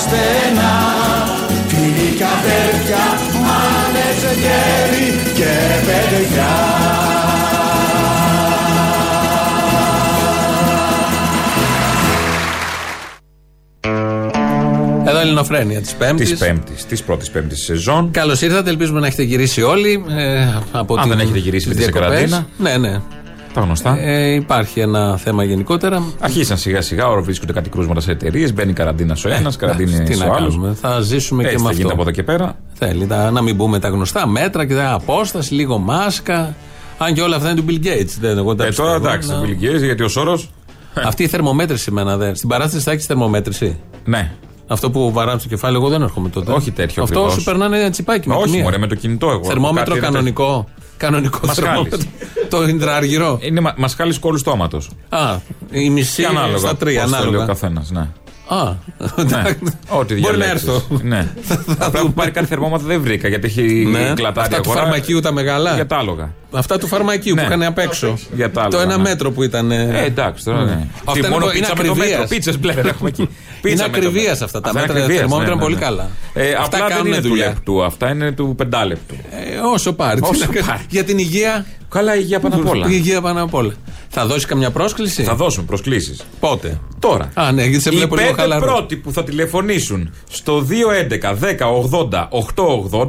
στενά Φίλοι κι αδέρφια, μάνες, γέροι και παιδιά Εδώ Ελληνοφρένια της Πέμπτης. Της Πέμπτης, της πρώτης Πέμπτης σεζόν. Καλώς ήρθατε, ελπίζουμε να έχετε γυρίσει όλοι. Ε, από Αν την... δεν έχετε γυρίσει, δεν σε καραντίνα. Ναι, ναι. Τα γνωστά. Ε, υπάρχει ένα θέμα γενικότερα. Αρχίσαν σιγά σιγά, ώρα βρίσκονται κάτι κρούσματα σε εταιρείες, μπαίνει καραντίνα ο ένας, Ε, Τι καραντίνα να ο άλλος. κάνουμε, θα ζήσουμε Έτσι και θα με γίνεται αυτό. από εδώ και πέρα. Θέλει τα, να μην πούμε τα γνωστά μέτρα και τα απόσταση, λίγο μάσκα. Αν και όλα αυτά είναι του Bill Gates. Δεν, εγώ τα Ε, τώρα πιστεύω. εντάξει, Να- το Bill Gates, γιατί ο Σόρο. Αυτή η θερμομέτρηση εμένα δεν. Στην παράσταση θα έχεις θερμομέτρηση. Ναι. Αυτό που βαράμε στο κεφάλι, εγώ δεν έρχομαι τότε. Όχι τέτοιο Αυτό ακριβώς. σου περνάνε ένα τσιπάκι με τη Όχι, μία. μωρέ, με το κινητό εγώ. Θερμόμετρο Κάτι είναι κανονικό. Κανονικό Μασχάλης. θερμόμετρο. το ιντραργυρό. Είναι μα, μασχάλη κόλλου στόματος. Α, η μισή Και ανάλογα. στα τρία. πώς θέλει Ανάλογα. ο καθένας, ναι. Α, ναι. Ό,τι Μπορεί να διαλέξεις. έρθω. Ναι. Απλά που πάρει κάτι θερμόμετρο δεν βρήκα γιατί έχει Ναι. κλατάρει Αυτά του αγορά. φαρμακείου τα μεγάλα. Για τα άλογα. Αυτά του φαρμακείου Ναι. που είχαν απ' έξω. Για τα Το άλογα, ένα ναι. μέτρο που ήταν. Ε, εντάξει, τώρα ναι. Αυτά Τι, είναι μόνο πο- είναι πίτσα με το μέτρο. ακριβίας. Πίτσες μπλε δεν έχουμε εκεί. Είναι Πίτσα με το ακριβίας μέτρο. αυτά τα Αυτά είναι μέτρα, τα ακριβίας, θερμόμετρα ναι, είναι ναι, πολύ ναι. καλά. Ε, Αυτά Απλά δεν κάνουν είναι του δουλειά. λεπτού, αυτά είναι του πεντάλεπτου. Ε, όσο πάρει. Τι Όσο να κάνεις. πάρει. Για την υγεία. Καλά, υγεία πάνω απ' όλα. Η υγεία πάνω απ' όλα. Θα δώσει καμιά πρόσκληση; Θα δώσουμε προσκλήσεις. Πότε; Τώρα. Α, ναι, γιατί σε Οι βλέπω λίγο πέντε χαλαρό. πρώτοι που θα τηλεφωνήσουν στο 211 10 80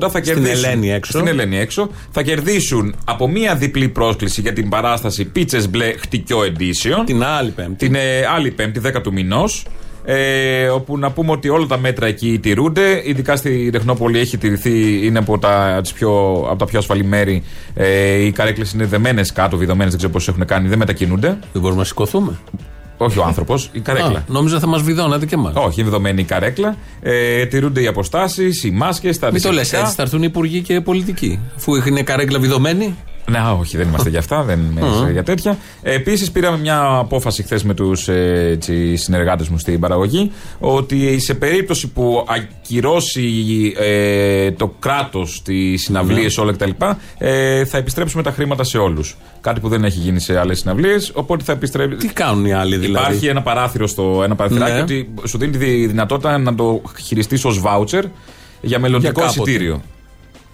880 θα κερδίσουν. Ελένη έξω. Στην Ελένη έξω. Θα κερδίσουν από μία διπλή πρόσκληση για την παράσταση Πίτσες Μπλε Χτυκιό Edition. Την άλλη Πέμπτη. Την ε, άλλη Πέμπτη, 10 του μηνός. Ε, όπου να πούμε ότι όλα τα μέτρα εκεί τηρούνται. Ειδικά στη Τεχνόπολη έχει τηρηθεί, είναι από τα, τις πιο, από τα πιο ασφαλή μέρη. Ε, οι καρέκλες είναι δεμένες κάτω, βιδωμένες, δεν ξέρω πώς έχουν κάνει, δεν μετακινούνται. Δεν μπορούμε να σηκωθούμε. Όχι ο άνθρωπος, η καρέκλα. Α, νόμιζα θα μας βιδώνατε και εμάς. Όχι, είναι δεδομένη η καρέκλα. Ε, τηρούνται οι αποστάσεις, οι μάσκες, τα Μην το λες αντισηπτικά. έτσι, θα έρθουν οι υπουργοί και πολιτικοί. Αφού είναι καρέκλα βιδωμένη. Ναι, όχι, δεν είμαστε για αυτά, δεν είμαστε για τέτοια. Ε, Επίσης, πήραμε μια απόφαση χθες με τους συνεργάτες μου στην παραγωγή ότι σε περίπτωση που ακυρώσει ε, το κράτος τις συναυλίες, όλα κτλ., ε, θα επιστρέψουμε τα χρήματα σε όλους. Κάτι που δεν έχει γίνει σε άλλες συναυλίες. Οπότε θα επιστρέψει. Τι κάνουν οι άλλοι δηλαδή; Υπάρχει ένα παράθυρο στο ένα παραθυράκι Ναι. ότι σου δίνει τη δυνατότητα να το χειριστείς ως βάουτσερ για μελλοντικό Για κάποτε. εισιτήριο.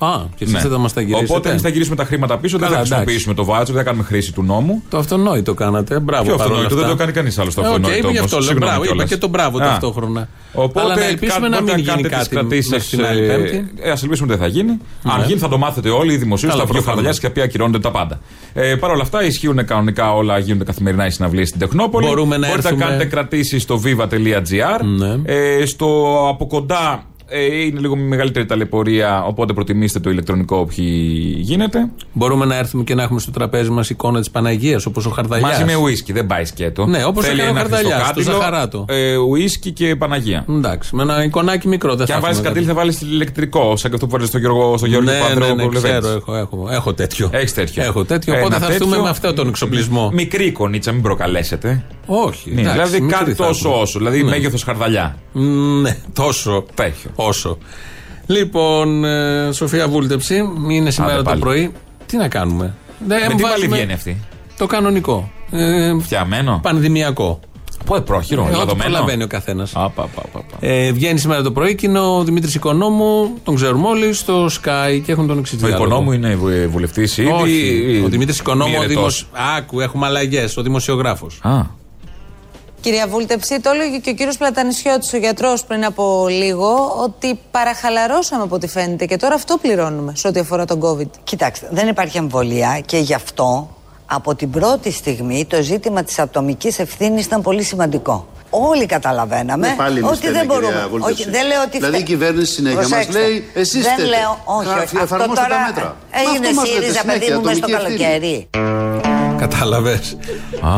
Α, και εσείς Ναι. θα μας τα γυρίσετε; Οπότε εμείς θα γυρίσουμε τα χρήματα πίσω, δεν θα Καλά, χρησιμοποιήσουμε το βάτσο, δεν θα κάνουμε χρήση του νόμου. Το αυτονόητο κάνατε. Μπράβο. Ποιο παρόλα αυτονόητο, αυτά. δεν το κάνει κανείς άλλος το Ε, οκ, αυτονόητο. είπε γι' όμως. αυτό λέω Συγγνώμη μπράβο. Είπα κιόλας. και τον μπράβο Α. ταυτόχρονα. Οπότε Αλλά να ελπίσουμε να μην γίνει κάτι μέχρι την άλλη Πέμπτη. Ε, Α ελπίσουμε ότι δεν θα γίνει. Αν Ναι. γίνει θα το μάθετε όλοι οι δημοσίους, Καλά, θα βγει ο προφανώς. Χαρδαλιάς και θα πει ακυρώνονται τα πάντα. Ε, Παρ' όλα αυτά ισχύουν κανονικά όλα, γίνονται καθημερινά οι συναυλίες στην Τεχνόπολη. Μπορούμε να Μπορείτε έρθουμε- να κάνετε κρατήσεις στο viva.gr. Ναι. Ε, στο από κοντά ε, είναι λίγο μεγαλύτερη ταλαιπωρία, οπότε προτιμήστε το ηλεκτρονικό όποιοι γίνεται. Μπορούμε να έρθουμε και να έχουμε στο τραπέζι μας εικόνα της Παναγίας όπως ο Χαρδαλιάς. Μαζί με ουίσκι, δεν πάει σκέτο. Ναι, όπως Θέλει έκανε ο ένα Χαρδαλιάς, χριστοκάτηλο, στο Ζαχαράτο. Ε, ουίσκι και Παναγία. Εντάξει, με ένα εικονάκι μικρό δεν Και θα αν βάλεις έχουμε κατήλ θα βάλεις ηλεκτρικό, σαν και αυτό που βάλει στο Γιώργο, στο Γιώργο ναι, ναι, Παντρέο ναι, ξέρω, έχω, έχω, έχω τέτοιο. Έχεις τέτοιο. Έχω τέτοιο, Ένα οπότε θα έρθουμε τέτοιο, με αυτό τον εξοπλισμό. Μικρή εικονίτσα, μην προκαλέσετε. Όχι. Ναι, εντάξει, δηλαδή μικρή κάτι θα τόσο έχουμε. όσο. Δηλαδή Ναι. μέγεθος χαρδαλιά. Ναι, τόσο. Τέτοιο. Όσο. Λοιπόν, ε, Σοφία Βούλτεψη, είναι σήμερα το πάλι. πρωί. Τι να κάνουμε; Δεν Με τι βάζουμε πάλι βγαίνει αυτή; Το κανονικό. Ε, Φτιαμένο; πανδημιακό. Πού πρόχειρο, Ε, ό,τι λαδωμένο. προλαβαίνει ο καθένας. Α, πα, πα, πα, πα. Ε, βγαίνει σήμερα το πρωί και είναι ο Δημήτρης Οικονόμου, τον ξέρουμε όλοι, στο Sky και έχουν τον εξή Ο διάλογο. οικονόμου είναι βουλευτής ήδη. Όχι. ή- Ο Δημήτρης Οικονόμου, ο μοιρετός. δημοσ... Άκου, έχουμε αλλαγές. Ο δημοσιογράφος. Α, Κυρία Βούλτεψη, το έλεγε και ο κύριος Πλατανισιώτης, ο γιατρός πριν από λίγο, ότι παραχαλαρώσαμε από ό,τι φαίνεται και τώρα αυτό πληρώνουμε σε ό,τι αφορά τον COVID. Κοιτάξτε, δεν υπάρχει αμβολία και γι' αυτό από την πρώτη στιγμή το ζήτημα της ατομικής ευθύνης ήταν πολύ σημαντικό. Όλοι καταλαβαίναμε Ναι, πάλι εμείς ότι φταίμε, δεν μπορούμε. κυρία Βούλτεψη. Όχι, δεν λέω ότι Δηλαδή φταίει. η κυβέρνηση συνέχεια μας Προσέξτε, λέει, εσείς Δεν φταίτε. λέω, όχι, Γράφει, όχι. Αυτό εφαρμόστε τα τώρα μέτρα. έγινε Αυτό μας λέτε ΣΥΡΙΖΑ, παιδί συνέχεια, μου, μες στο ατομική ευθύνη. καλοκαίρι. Κατάλαβες.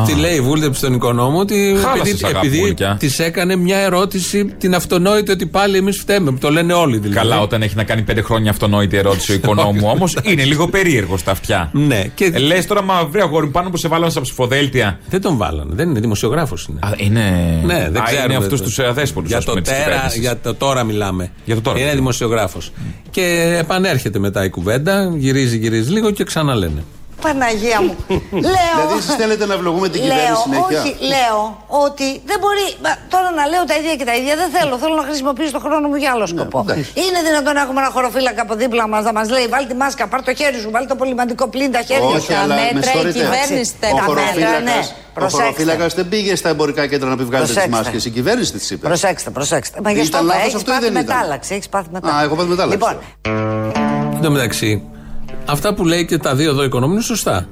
Τι λέει η Βούλτεψη στον οικονόμο, ότι Χάλασες, επειδή, αγάπη επειδή Βούλκια. της έκανε μια ερώτηση την αυτονόητη ότι πάλι εμείς φταίμε. Το λένε όλοι δηλαδή. Καλά, όταν έχει να κάνει πέντε χρόνια αυτονόητη ερώτηση ο οικονόμου όμως, είναι λίγο περίεργο στα αυτιά. Ναι, και Ε, Λες τώρα, μα βρει αγόρι μου, πάνω που σε βάλανε στα ψηφοδέλτια. δεν τον βάλανε. Δεν είναι δημοσιογράφος. Είναι. Α, είναι. Ναι, δεν Α, ξέρουμε. Είναι αυτού τους αδέσποτους για, το τέρα, για το τώρα μιλάμε. Για το τώρα. Είναι δημοσιογράφος. Και επανέρχεται μετά η κουβέντα, γυρίζει, γυρίζει λίγο και ξαναλένε. Παναγία μου. λέω. Δηλαδή, εσείς θέλετε να ευλογούμε την λέω, κυβέρνηση συνέχεια; Όχι, λέω ότι δεν μπορεί. μα, τώρα να λέω τα ίδια και τα ίδια δεν θέλω. Θέλω να χρησιμοποιήσω τον χρόνο μου για άλλο σκοπό. Ναι, εντάξει. Είναι δυνατόν να έχουμε ένα χωροφύλακα από δίπλα μας να μας λέει: Βάλει τη μάσκα, πάρ το χέρι σου, βάλει το πολυμαντικό πλήν τα χέρια σου. Όχι, αλλά με μέτρα η συγχωρείτε. κυβέρνηση τα Ο τα μέτρα, ναι. χωροφύλακας- Ο Προσέξτε. χωροφύλακας δεν πήγε στα εμπορικά κέντρα να πει βγάλετε τις Προσέξτε. μάσκες. Η κυβέρνηση τη είπε. Προσέξτε, προσέξτε. Μα γι' αυτό Ήταν λάθος έχεις αυτό ή πάθει δεν ήταν; μετάλλαξη. Έχεις πάθει μετάλλαξη. Α, έχω πάθει μετάλλαξη. Λοιπόν, Εν τω μεταξύ, αυτά που λέει και τα δύο εδώ οικονομούν είναι σωστά.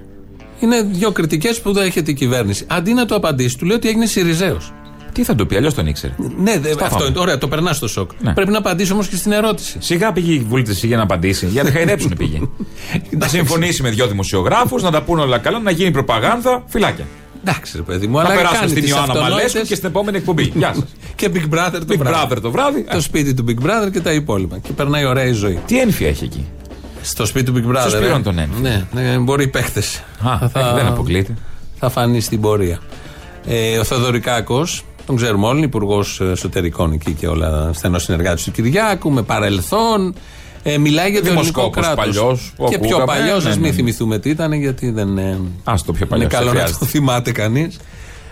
Είναι δύο κριτικές που δέχεται η κυβέρνηση. Αντί να του απαντήσει, του λέει ότι έγινε Σιριζέος. Τι θα το πει, αλλιώς τον ήξερε. Ναι, δε, αυτό πάμε. είναι. Ωραία, το περνάς στο σοκ. Ναι. Πρέπει να απαντήσει όμως και στην ερώτηση. Σιγά πήγε η βουλή για να απαντήσει. Για να χαϊδέψουν πήγε. να συμφωνήσει με δύο δημοσιογράφους, να τα πούνε όλα καλά, να γίνει προπαγάνδα. Φυλάκια. Εντάξει, ρε παιδί μου, Να αλλά περάσουμε κάνει στην τις Ιωάννα αυτονόητες Μαλέσκου και στην επόμενη εκπομπή. Γεια σας. Και Big Brother το Big βράδυ. Brother το βράδυ. Το σπίτι του Big Brother και τα υπόλοιπα. Και περνάει ωραία η ζωή. Τι ένφια έχει εκεί. Στο σπίτι του Big Brother. Στους ε; πληρώνει τον ένφια. Ναι, ναι, μπορεί οι παίχτε. Α, ε, δεν αποκλείεται. Θα φανεί στην πορεία. Ε, ο Θεοδωρικάκο, τον ξέρουμε όλοι, υπουργός εσωτερικών εκεί και όλα στενός συνεργάτης του Κυριάκου, με παρελθόν. Ε, μιλάει για το ελληνικό Δημοσκόπος κράτος. παλιός που Και πιο ακούγαμε, παλιός, ναι, ας ναι, μην ναι. θυμηθούμε τι ήταν, γιατί δεν ε, Α το πιο παλιό. είναι καλό να το θυμάται κανείς.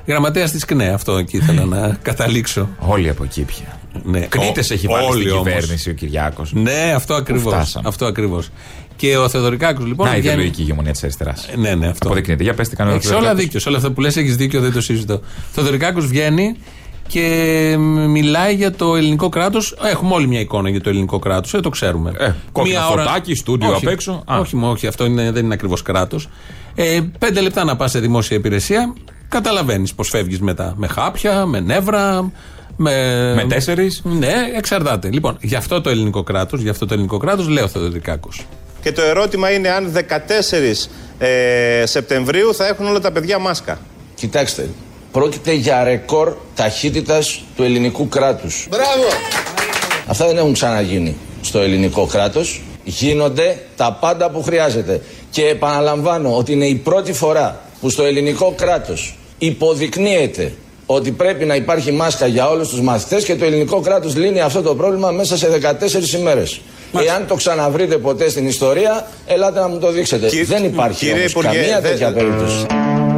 Γραμματέας της ΚΝΕ, αυτό εκεί ήθελα να καταλήξω. Όλοι από εκεί πια. Ναι, Κνήτε ο- έχει βάλει όλοι στην όμως. κυβέρνηση ο Κυριάκος. Ναι, αυτό ακριβώς. φτάσαμε. Αυτό ακριβώς. Και ο Θεοδωρικάκος λοιπόν. Να η βγαίνει- ιδεολογική ηγεμονία της αριστεράς. Ναι, ναι, αυτό. Αποδεικνύεται. Για πες τι κάνει ο Έχεις όλα Θεοδωρικάκος. δίκιο. Σε όλα αυτά που λες, έχεις δίκιο, δεν το συζητώ. Θεοδωρικάκος βγαίνει και μιλάει για το ελληνικό κράτος. Έχουμε όλοι μια εικόνα για το ελληνικό κράτος, ε, το ξέρουμε. Ε, κόκκινο φωτάκι, στούντιο όχι, απ' έξω. Α. Όχι, όχι, αυτό είναι, δεν είναι ακριβώς κράτος. Ε, πέντε λεπτά να πας σε δημόσια υπηρεσία, καταλαβαίνεις πώ φεύγεις μετά. Με χάπια, με νεύρα. Με, Με τέσσερις. Ναι, εξαρτάται. Λοιπόν, γι' αυτό το ελληνικό κράτος, γι' αυτό το ελληνικό κράτος, λέω Θεοδωρικάκος. Και το ερώτημα είναι αν 14 ε, Σεπτεμβρίου θα έχουν όλα τα παιδιά μάσκα. Κοιτάξτε, πρόκειται για ρεκόρ ταχύτητας του ελληνικού κράτους. Μπράβο! Αυτά δεν έχουν ξαναγίνει στο ελληνικό κράτος. Γίνονται τα πάντα που χρειάζεται. Και επαναλαμβάνω ότι είναι η πρώτη φορά που στο ελληνικό κράτος υποδεικνύεται ότι πρέπει να υπάρχει μάσκα για όλους τους μαθητές και το ελληνικό κράτος λύνει αυτό το πρόβλημα μέσα σε 14 ημέρες. Εάν το ξαναβρείτε ποτέ στην ιστορία, ελάτε να μου το δείξετε. Κυ- δεν υπάρχει κύριε όμως Υπουργέ, καμία δεν- τέτοια περίπτωση.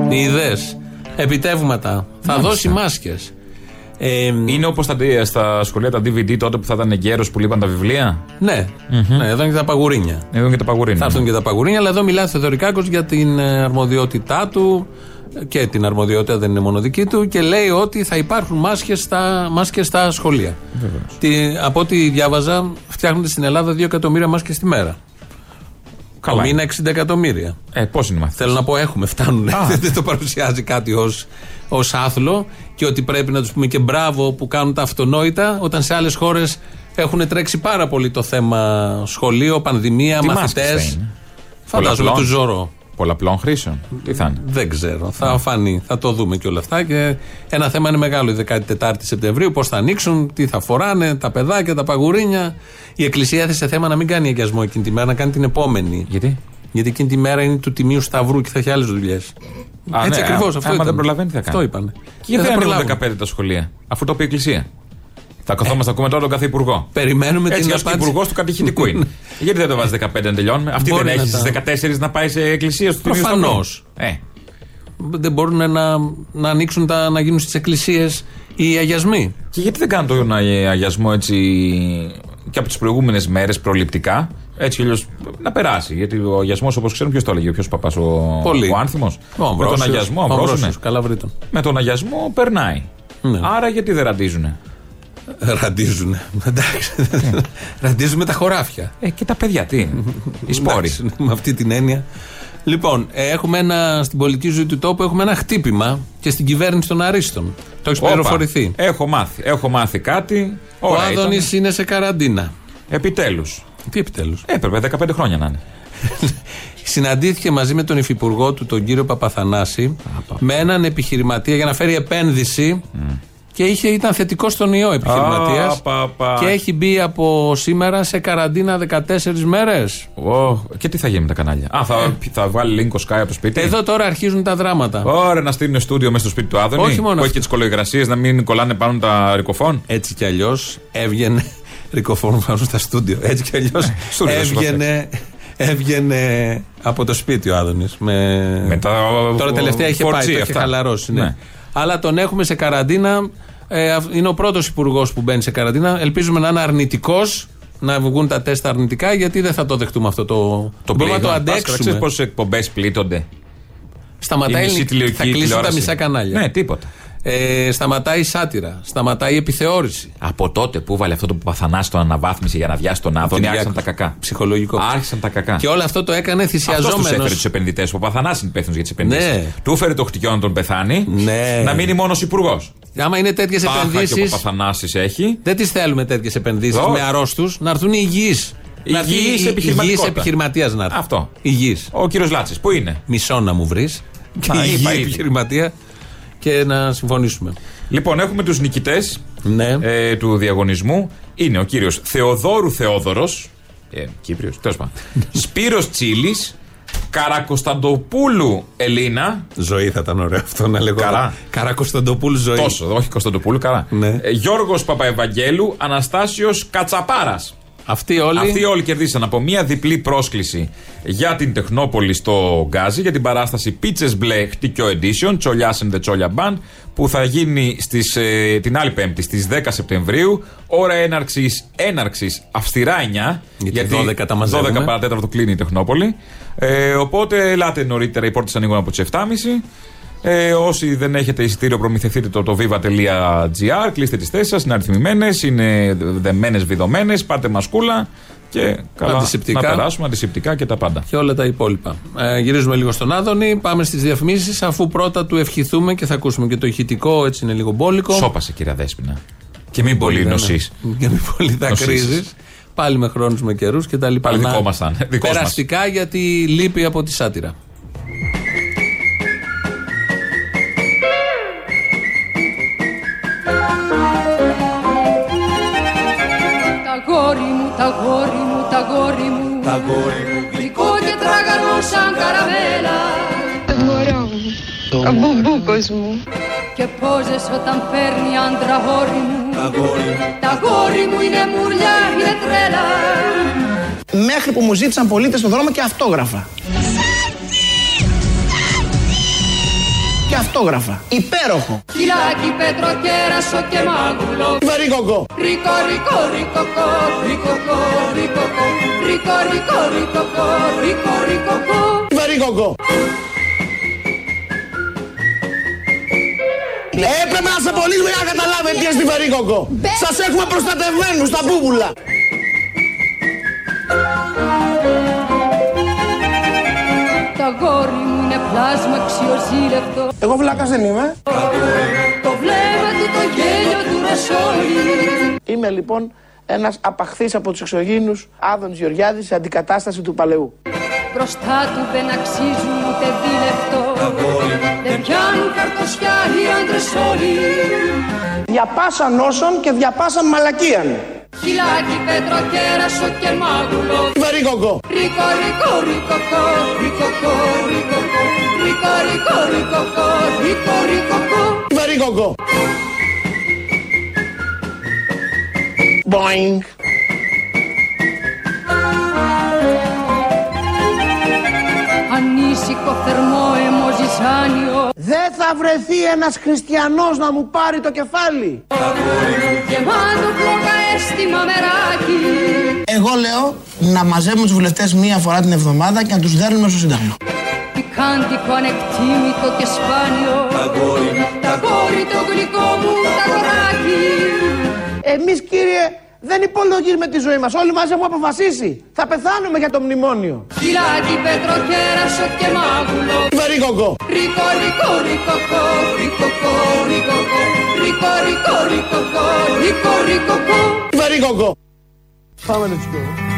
Ιδέες. Επιτεύγματα. Θα δώσει μάσκες. Ε, Είναι όπως στα σχολεία τα DVD τότε που θα ήταν εγκαίρο που λείπαν τα βιβλία; ναι, ναι, εδώ είναι και τα παγουρίνια. Εδώ είναι και τα παγουρίνια. Θα έρθουν και τα παγουρίνια, αλλά εδώ μιλάει ο Θεοδωρικάκος για την ε, αρμοδιότητά του και την αρμοδιότητα δεν είναι μόνο δική του και λέει ότι θα υπάρχουν μάσκες στα, μάσκες στα σχολεία. Τι, από ό,τι διάβαζα, φτιάχνονται στην Ελλάδα 2 εκατομμύρια μάσκες τη μέρα. Καλά Το μήνα είναι. 60 εκατομμύρια. Ε, πώς είναι μαθητέ. Θέλω να πω, έχουμε, φτάνουν. Δεν το παρουσιάζει κάτι ως ως άθλο και ότι πρέπει να τους πούμε και μπράβο που κάνουν τα αυτονόητα, όταν σε άλλες χώρες έχουν τρέξει πάρα πολύ το θέμα σχολείο, πανδημία, Τι μαθητές. μάσκες θα είναι; Φαντάζομαι Πολλαπλών. του ζωρό. Πολλαπλών χρήσεων. Τι θα είναι; Δεν ξέρω. Θα φανεί. Θα το δούμε και όλα αυτά. Και ένα θέμα είναι μεγάλο. Η 14η Σεπτεμβρίου, πώς θα ανοίξουν, τι θα φοράνε, τα παιδάκια, τα παγουρίνια. Η Εκκλησία έθεσε θέμα να μην κάνει αγιασμό εκείνη τη μέρα, να κάνει την επόμενη. Γιατί; Γιατί εκείνη τη μέρα είναι του Τιμίου Σταυρού και θα έχει άλλες δουλειές. Α, Έτσι ναι, ακριβώς. α, Αυτό άμα ήταν. δεν προλαβαίνει, τι θα κάνει; Αυτό είπανε. Και γιατί θα δεν ανοίγουν προλάβουν. 15 τα σχολεία, αφού το πει η Εκκλησία; Θα καθόμαστε να ακούμε τώρα τον κάθε υπουργό. Περιμένουμε Έτσι, την ως και απάντηση. υπουργός του κατηχητικού είναι. γιατί δεν το βάζει 15 να τελειώνουμε; Αυτή Μπορεί δεν να έχει τα- στις 14 να πάει σε εκκλησία του Τιμίου Προφανώς. Σταυρού. Ε, Δεν μπορούν να, να ανοίξουν τα, να γίνουν στις εκκλησίες οι αγιασμοί. Και γιατί δεν κάνουν τον αγι- αγιασμό έτσι και από τις προηγούμενες μέρες προληπτικά. Έτσι κι αλλιώς να περάσει. Γιατί ο αγιασμός, όπως ξέρουμε, ποιος το έλεγε, ποιος παπάς ο, Πολύ. ο άνθιμος; Ο Με τον Αμβρόσιος. αγιασμό, Ο Αμβρόσιος, Αμβρόσιος, ναι. Καλά βρήτον. Με τον αγιασμό περνάει. Ναι. Άρα γιατί δεν ραντίζουνε; Ραντίζουν. Εντάξει. Ραντίζουν με τα χωράφια. Ε, και τα παιδιά, τι είναι; Οι σπόροι. Εντάξει, με αυτή την έννοια. Λοιπόν, ε, έχουμε ένα, στην πολιτική ζωή του τόπου έχουμε ένα χτύπημα και στην κυβέρνηση των Αρίστων. Το έχεις Όπα, πληροφορηθεί. Έχω μάθει. Έχω μάθει κάτι. Ο Ωραία Άδωνης ήταν. είναι σε καραντίνα. Επιτέλους. Τι επιτέλους; Έπρεπε 15 χρόνια να είναι. Συναντήθηκε μαζί με τον υφυπουργό του, τον κύριο Παπαθανάση, με έναν επιχειρηματία για να φέρει επένδυση. Και είχε, ήταν θετικό στον ιό επιχειρηματίας. Α, πα, πα. Και έχει μπει από σήμερα σε καραντίνα 14 μέρες. Ω, και τι θα γίνει με τα κανάλια; Α, θα, θα βγάλει link ο Sky από το σπίτι; Εδώ τώρα αρχίζουν τα δράματα. Ωραία, να στείλουν στούντιο μέσα στο σπίτι του Άδωνη. Όχι μόνο Που έχει αυτό. και τις κολογραφίε να μην κολλάνε πάνω τα ρικοφών. Έτσι κι αλλιώς έβγαινε. Ρικοφόρου πάνω στα στούντιο. Έτσι κι αλλιώς στούντιο, έβγαινε. έβγαινε από το σπίτι ο Άδωνης. Με... Με τα Τώρα τελευταία είχε πάει, φορτσί το είχε αυτά. χαλαρώσει. Ναι. Ναι. Αλλά τον έχουμε σε καραντίνα. Ε, αυ- είναι ο πρώτος υπουργός που μπαίνει σε καραντίνα. Ελπίζουμε να είναι αρνητικός, να βγουν τα τεστ αρνητικά, γιατί δεν θα το δεχτούμε αυτό το. Το μπορούμε να το πλήγμα. αντέξουμε. Ξέρεις πόσες εκπομπές πλήττονται; Σταματάει Η μισή η- τηλεοπτική θα κλείσουν τα τηλεόραση. μισά κανάλια. Ναι, τίποτα. Ε, σταματάει η σάτυρα. Σταματάει η επιθεώρηση. Από τότε που βάλε αυτό το Παπαθανά στον αναβάθμιση για να βιάσει τον Άδωνη, Κυριάκος. άρχισαν τα κακά. Ψυχολογικό. Άρχισαν τα κακά. Και όλο αυτό το έκανε Αυτός τους θυσιαζόμενος. έφερε τους επενδυτές. Ο Παπαθανά είναι υπεύθυνος για τις επενδύσεις. Ναι. Του έφερε το χτυκιό να τον πεθάνει. Ναι. Να μείνει μόνος υπουργός. Άμα είναι τέτοιες Τάχα και ο επενδύσεις. Παπαθανάσης έχει. Δεν τις θέλουμε τέτοιες επενδύσεις Όχι. με αρρώστους. Να έρθουν υγιείς. Υγιής επιχειρηματικότητα. επιχειρηματίας να έρθει. Αυτό. Υγιή. Ο κύριος Λάτσης, πού είναι; Μισό να μου βρεις. Και Α, υγιή είπα ήδη. επιχειρηματία. Και να συμφωνήσουμε. Λοιπόν, έχουμε τους νικητές Ναι. ε, του διαγωνισμού. Είναι ο κύριος Θεοδόρου Θεόδωρος. Ε, Κύπριος, τέλος πάντων. Σπύρος Τσίλης. Καρακοσταντοπούλου Ελίνα. Ζωή θα ήταν ωραίο αυτό να λέγω. Καρά. Καρά Κωνσταντοπούλου ζωή. Τόσο, όχι Κωνσταντοπούλου, καλά. Ναι. Ε, Γιώργος Παπαευαγγέλου, Αναστάσιος Κατσαπάρας. Αυτοί όλοι. Αυτοί όλοι κερδίσαν από μία διπλή πρόσκληση για την Τεχνόπολη στο Γκάζι για την παράσταση Πίτσες Μπλε Χτυκιό Edition, Τσολιάς and the Τσόλια Band, που θα γίνει στις, ε, την άλλη Πέμπτη στις 10 Σεπτεμβρίου. Ώρα έναρξης, έναρξης αυστηρά 9. Γιατί 12 τα μαζεύουμε. 12 παρατέταρτο κλείνει η Τεχνόπολη. Ε, οπότε ελάτε νωρίτερα, οι πόρτες ανοίγουν από τις 7.30. Ε, όσοι δεν έχετε εισιτήριο, προμηθευτείτε το, το viva.gr. Κλείστε τις θέσεις σας, είναι αριθμημένες, είναι δεμένες, βιδωμένες. Πάρτε μασκούλα και καλά Αντισηπτικά. να περάσουμε αντισηπτικά και τα πάντα. Και όλα τα υπόλοιπα. Ε, γυρίζουμε λίγο στον Άδωνη. Πάμε στις διαφημίσεις. Αφού πρώτα του ευχηθούμε και θα ακούσουμε και το ηχητικό, έτσι είναι λίγο μπόλικο. Σώπασε, κυρία Δέσπινα. Και μην πολύ Ναι, ναι. νοσείς. Και μην πολύ Νοσήσεις. δακρύζει. Πάλι με χρόνους με καιρούς και τα λοιπά. Πάλι Να- δικός μας θα είναι. Δικός μας. Περαστικά γιατί λείπει από τη σάτυρα. Τα γόρι μου, τα γόρι μου. Τα γόρι μου Γλυκό και τραγανό σαν καραμέλα. Το μωρό μου, ο μπουμπούκος μου. Και πόζες όταν παίρνει άντρα γόρι μου. Τα γόρι μου. Τα γόρι μου είναι μουρλιά, είναι τρέλα. Μέχρι που μου ζήτησαν πολίτες στον δρόμο και αυτόγραφα. Και αυτόγραφα. Υπέροχο. Κυλάκι, πέτρο, κέρασο και μάγουλο Βαρύκοκο. Ρίκο, ρίκο, ρίκοκο, ρίκοκο, ρίκοκο Ρίκο, ρίκο, ρίκοκο, ρίκο, ρίκοκο Βαρύκοκο. Έπρεπε να σε πονήσουμε για να καταλάβετε τι είναι βαρύκοκο. Σας έχουμε προστατευμένους στα μπούμπουλα. Τα γόρι μου είναι πλάσμα αξιοζήλευτο Εγώ βλάκας δεν είμαι. Το βλέμμα του, το γέλιο του ροσόλι Είμαι λοιπόν ένας απαχθής από τους εξωγήινους Άδωνης Γεωργιάδης σε αντικατάσταση του παλαιού. Μπροστά του δεν αξίζουν ούτε δίλεπτο Δεν πιάνουν καρτοσιά οι άντρες όλοι Διαπάσαν όσων και διαπάσαν μαλακίαν. Χιλάκι, πέτρο, κέρασο και μάγουλο Βαρύκοκο. Ρίκο, ρίκο, ρίκοκο, ρίκοκο, ρίκοκο Ρίκο, ρίκο, ρίκοκο, ρίκο, ρίκοκο Βαρύκοκο. Boing. Ανήσυχο, θερμό, αιμοζησάνιο Δεν θα βρεθεί ένας χριστιανός να μου πάρει το κεφάλι. Γεμάτο φλόγα αίσθημα μεράκι Εγώ λέω να μαζεύουμε τους βουλευτές μία φορά την εβδομάδα και να τους δέρνουμε στο Σύνταγμα. Πικάντικο, ανεκτήμητο και σπάνιο Τα γόρι μου, τα γόρι το γλυκό μου, τα γοράκι Εμείς κύριε δεν υπολογίζουμε τη ζωή μας. Όλοι μαζί έχουμε αποφασίσει. Θα πεθάνουμε για το μνημόνιο. Χιλάκι, πέτρο, κέρασο και μάγουλο Βαρύκοκο. Ρίκο, ρίκο, ρίκοκο, ρίκοκο, ρίκοκο Ρίκο, ρίκο, ρίκοκο, ρίκο, ρίκοκο Βαρύκοκο. Πάμε να τσικώ.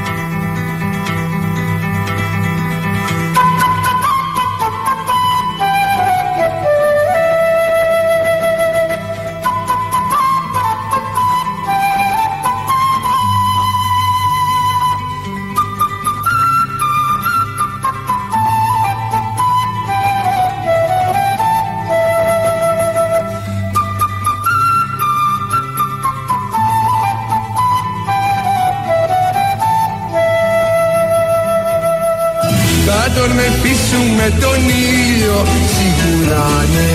Μεθύσουμε τον ήλιο σίγουρα ναι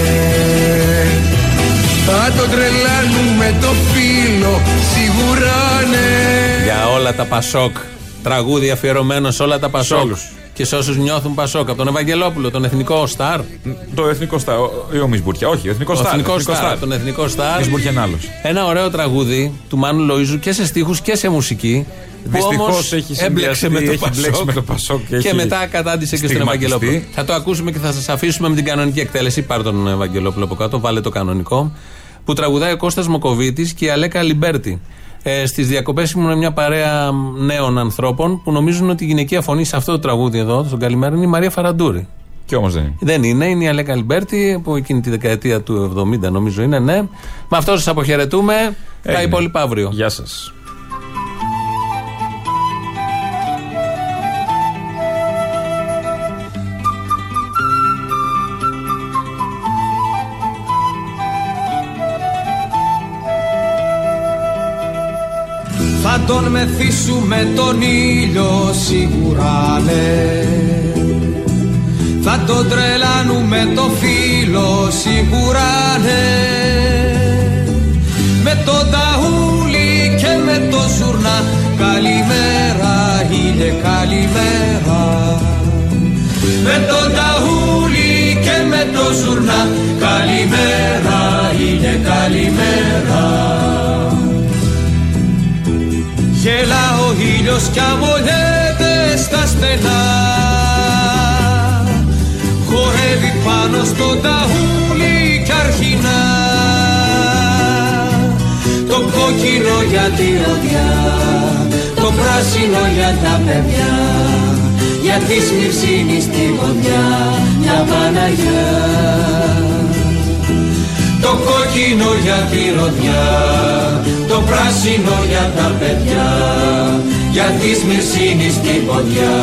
Θα τον τρελάνουμε το φίλο σίγουρα ναι Για όλα τα Πασόκ. Τραγούδι αφιερωμένο σε όλα τα Πασόκ. Και σε όσους νιώθουν Πασόκ. Από τον Ευαγγελόπουλο, τον εθνικό Σταρ. Το εθνικό Σταρ. Ή ο Μισμπουρκιά. Όχι, ο εθνικός Ο Σταρ. εθνικός Σταρ. Τον εθνικό Σταρ. Μισμπουρκιά είναι άλλο. Ένα ωραίο τραγούδι του Μάνου Λοίζου και σε στίχους και σε μουσική. Που Δυστυχώς όμως έχει έμπλεξε συνδυαστεί, με το έχει Πασόκ μπλέξει με το Πασόκ και και, έχει μετά κατάντησε και στον στιγματιστεί. Ευαγγελόπουλο. Θα το ακούσουμε και θα σας αφήσουμε με την κανονική εκτέλεση. Πάρ τον Ευαγγελόπουλο από κάτω, βάλε το κανονικό. Που τραγουδάει ο Κώστας Μουκοβίτης και η Αλέκα Λιμπέρτη. Ε, Στις διακοπές ήμουν μια παρέα νέων ανθρώπων που νομίζουν ότι η γυναικεία φωνή σε αυτό το τραγούδι εδώ, στο Καλημέρα, είναι η Μαρία Φαραντούρη. Και όμως δεν είναι. Δεν είναι, είναι η Αλέκα Λιμπέρτη που εκείνη τη δεκαετία του 70 νομίζω είναι, ναι. Με αυτό σας αποχαιρετούμε. Τα Έγινε. υπόλοιπα αύριο. Γεια σας. Τον μεθύσουμε τον ήλιο σίγουρα ναι. Θα τον τρελάνουμε το φίλο σίγουρα ναι. Με το ταούλι και με το ζουρνά Καλημέρα ήλιε καλημέρα. Με το ταούλι και με το ζουρνά Καλημέρα ήλιε καλημέρα Γελά ο ήλιος κι αμολιέται στα στενά. Χορεύει πάνω στο ταούλι κι αρχινά. Το κόκκινο για τη ροδιά Το πράσινο για τα παιδιά. Για τη Σμυρσίνη στη βοδιά Μια Παναγιά το κόκκινο για τη ροδιά, το πράσινο για τα παιδιά, για τη Σμυρσίνη στην ποδιά,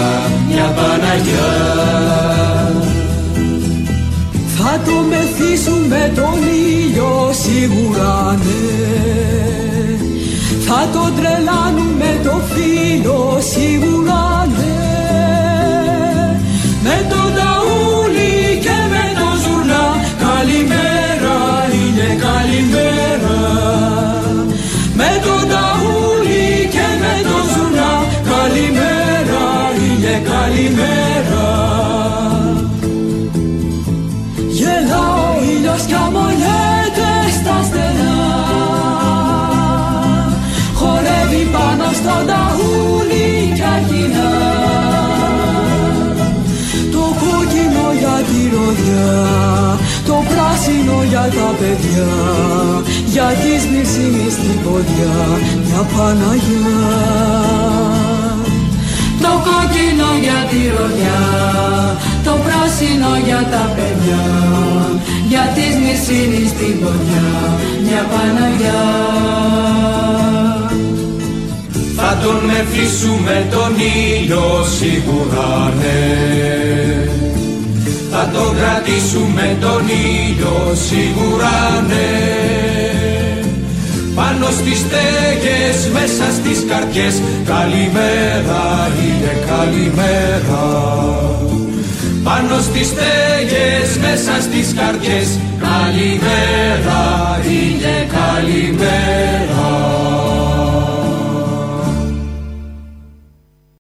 μια Παναγιά. Θα το μεθύσουμε τον ήλιο σίγουρα ναι Θα το τρελάνουμε το φίλο σίγουρα ναι ροδιά Το πράσινο για τα παιδιά Για τη σμυρσίνη στην ποδιά Μια Παναγιά το κόκκινο για τη ροδιά, το πράσινο για τα παιδιά, για τη μισήνη στην ποδιά, μια Παναγιά. Θα τον μεθύσουμε τον ήλιο σίγουρα ναι, θα τον κρατήσουμε τον ήλιο σίγουρα ναι. Πάνω στις στέγες, μέσα στις καρδιές Καλημέρα, ήλιε καλημέρα Πάνω στις στέγες, μέσα στις καρδιές Καλημέρα, ήλιε καλημέρα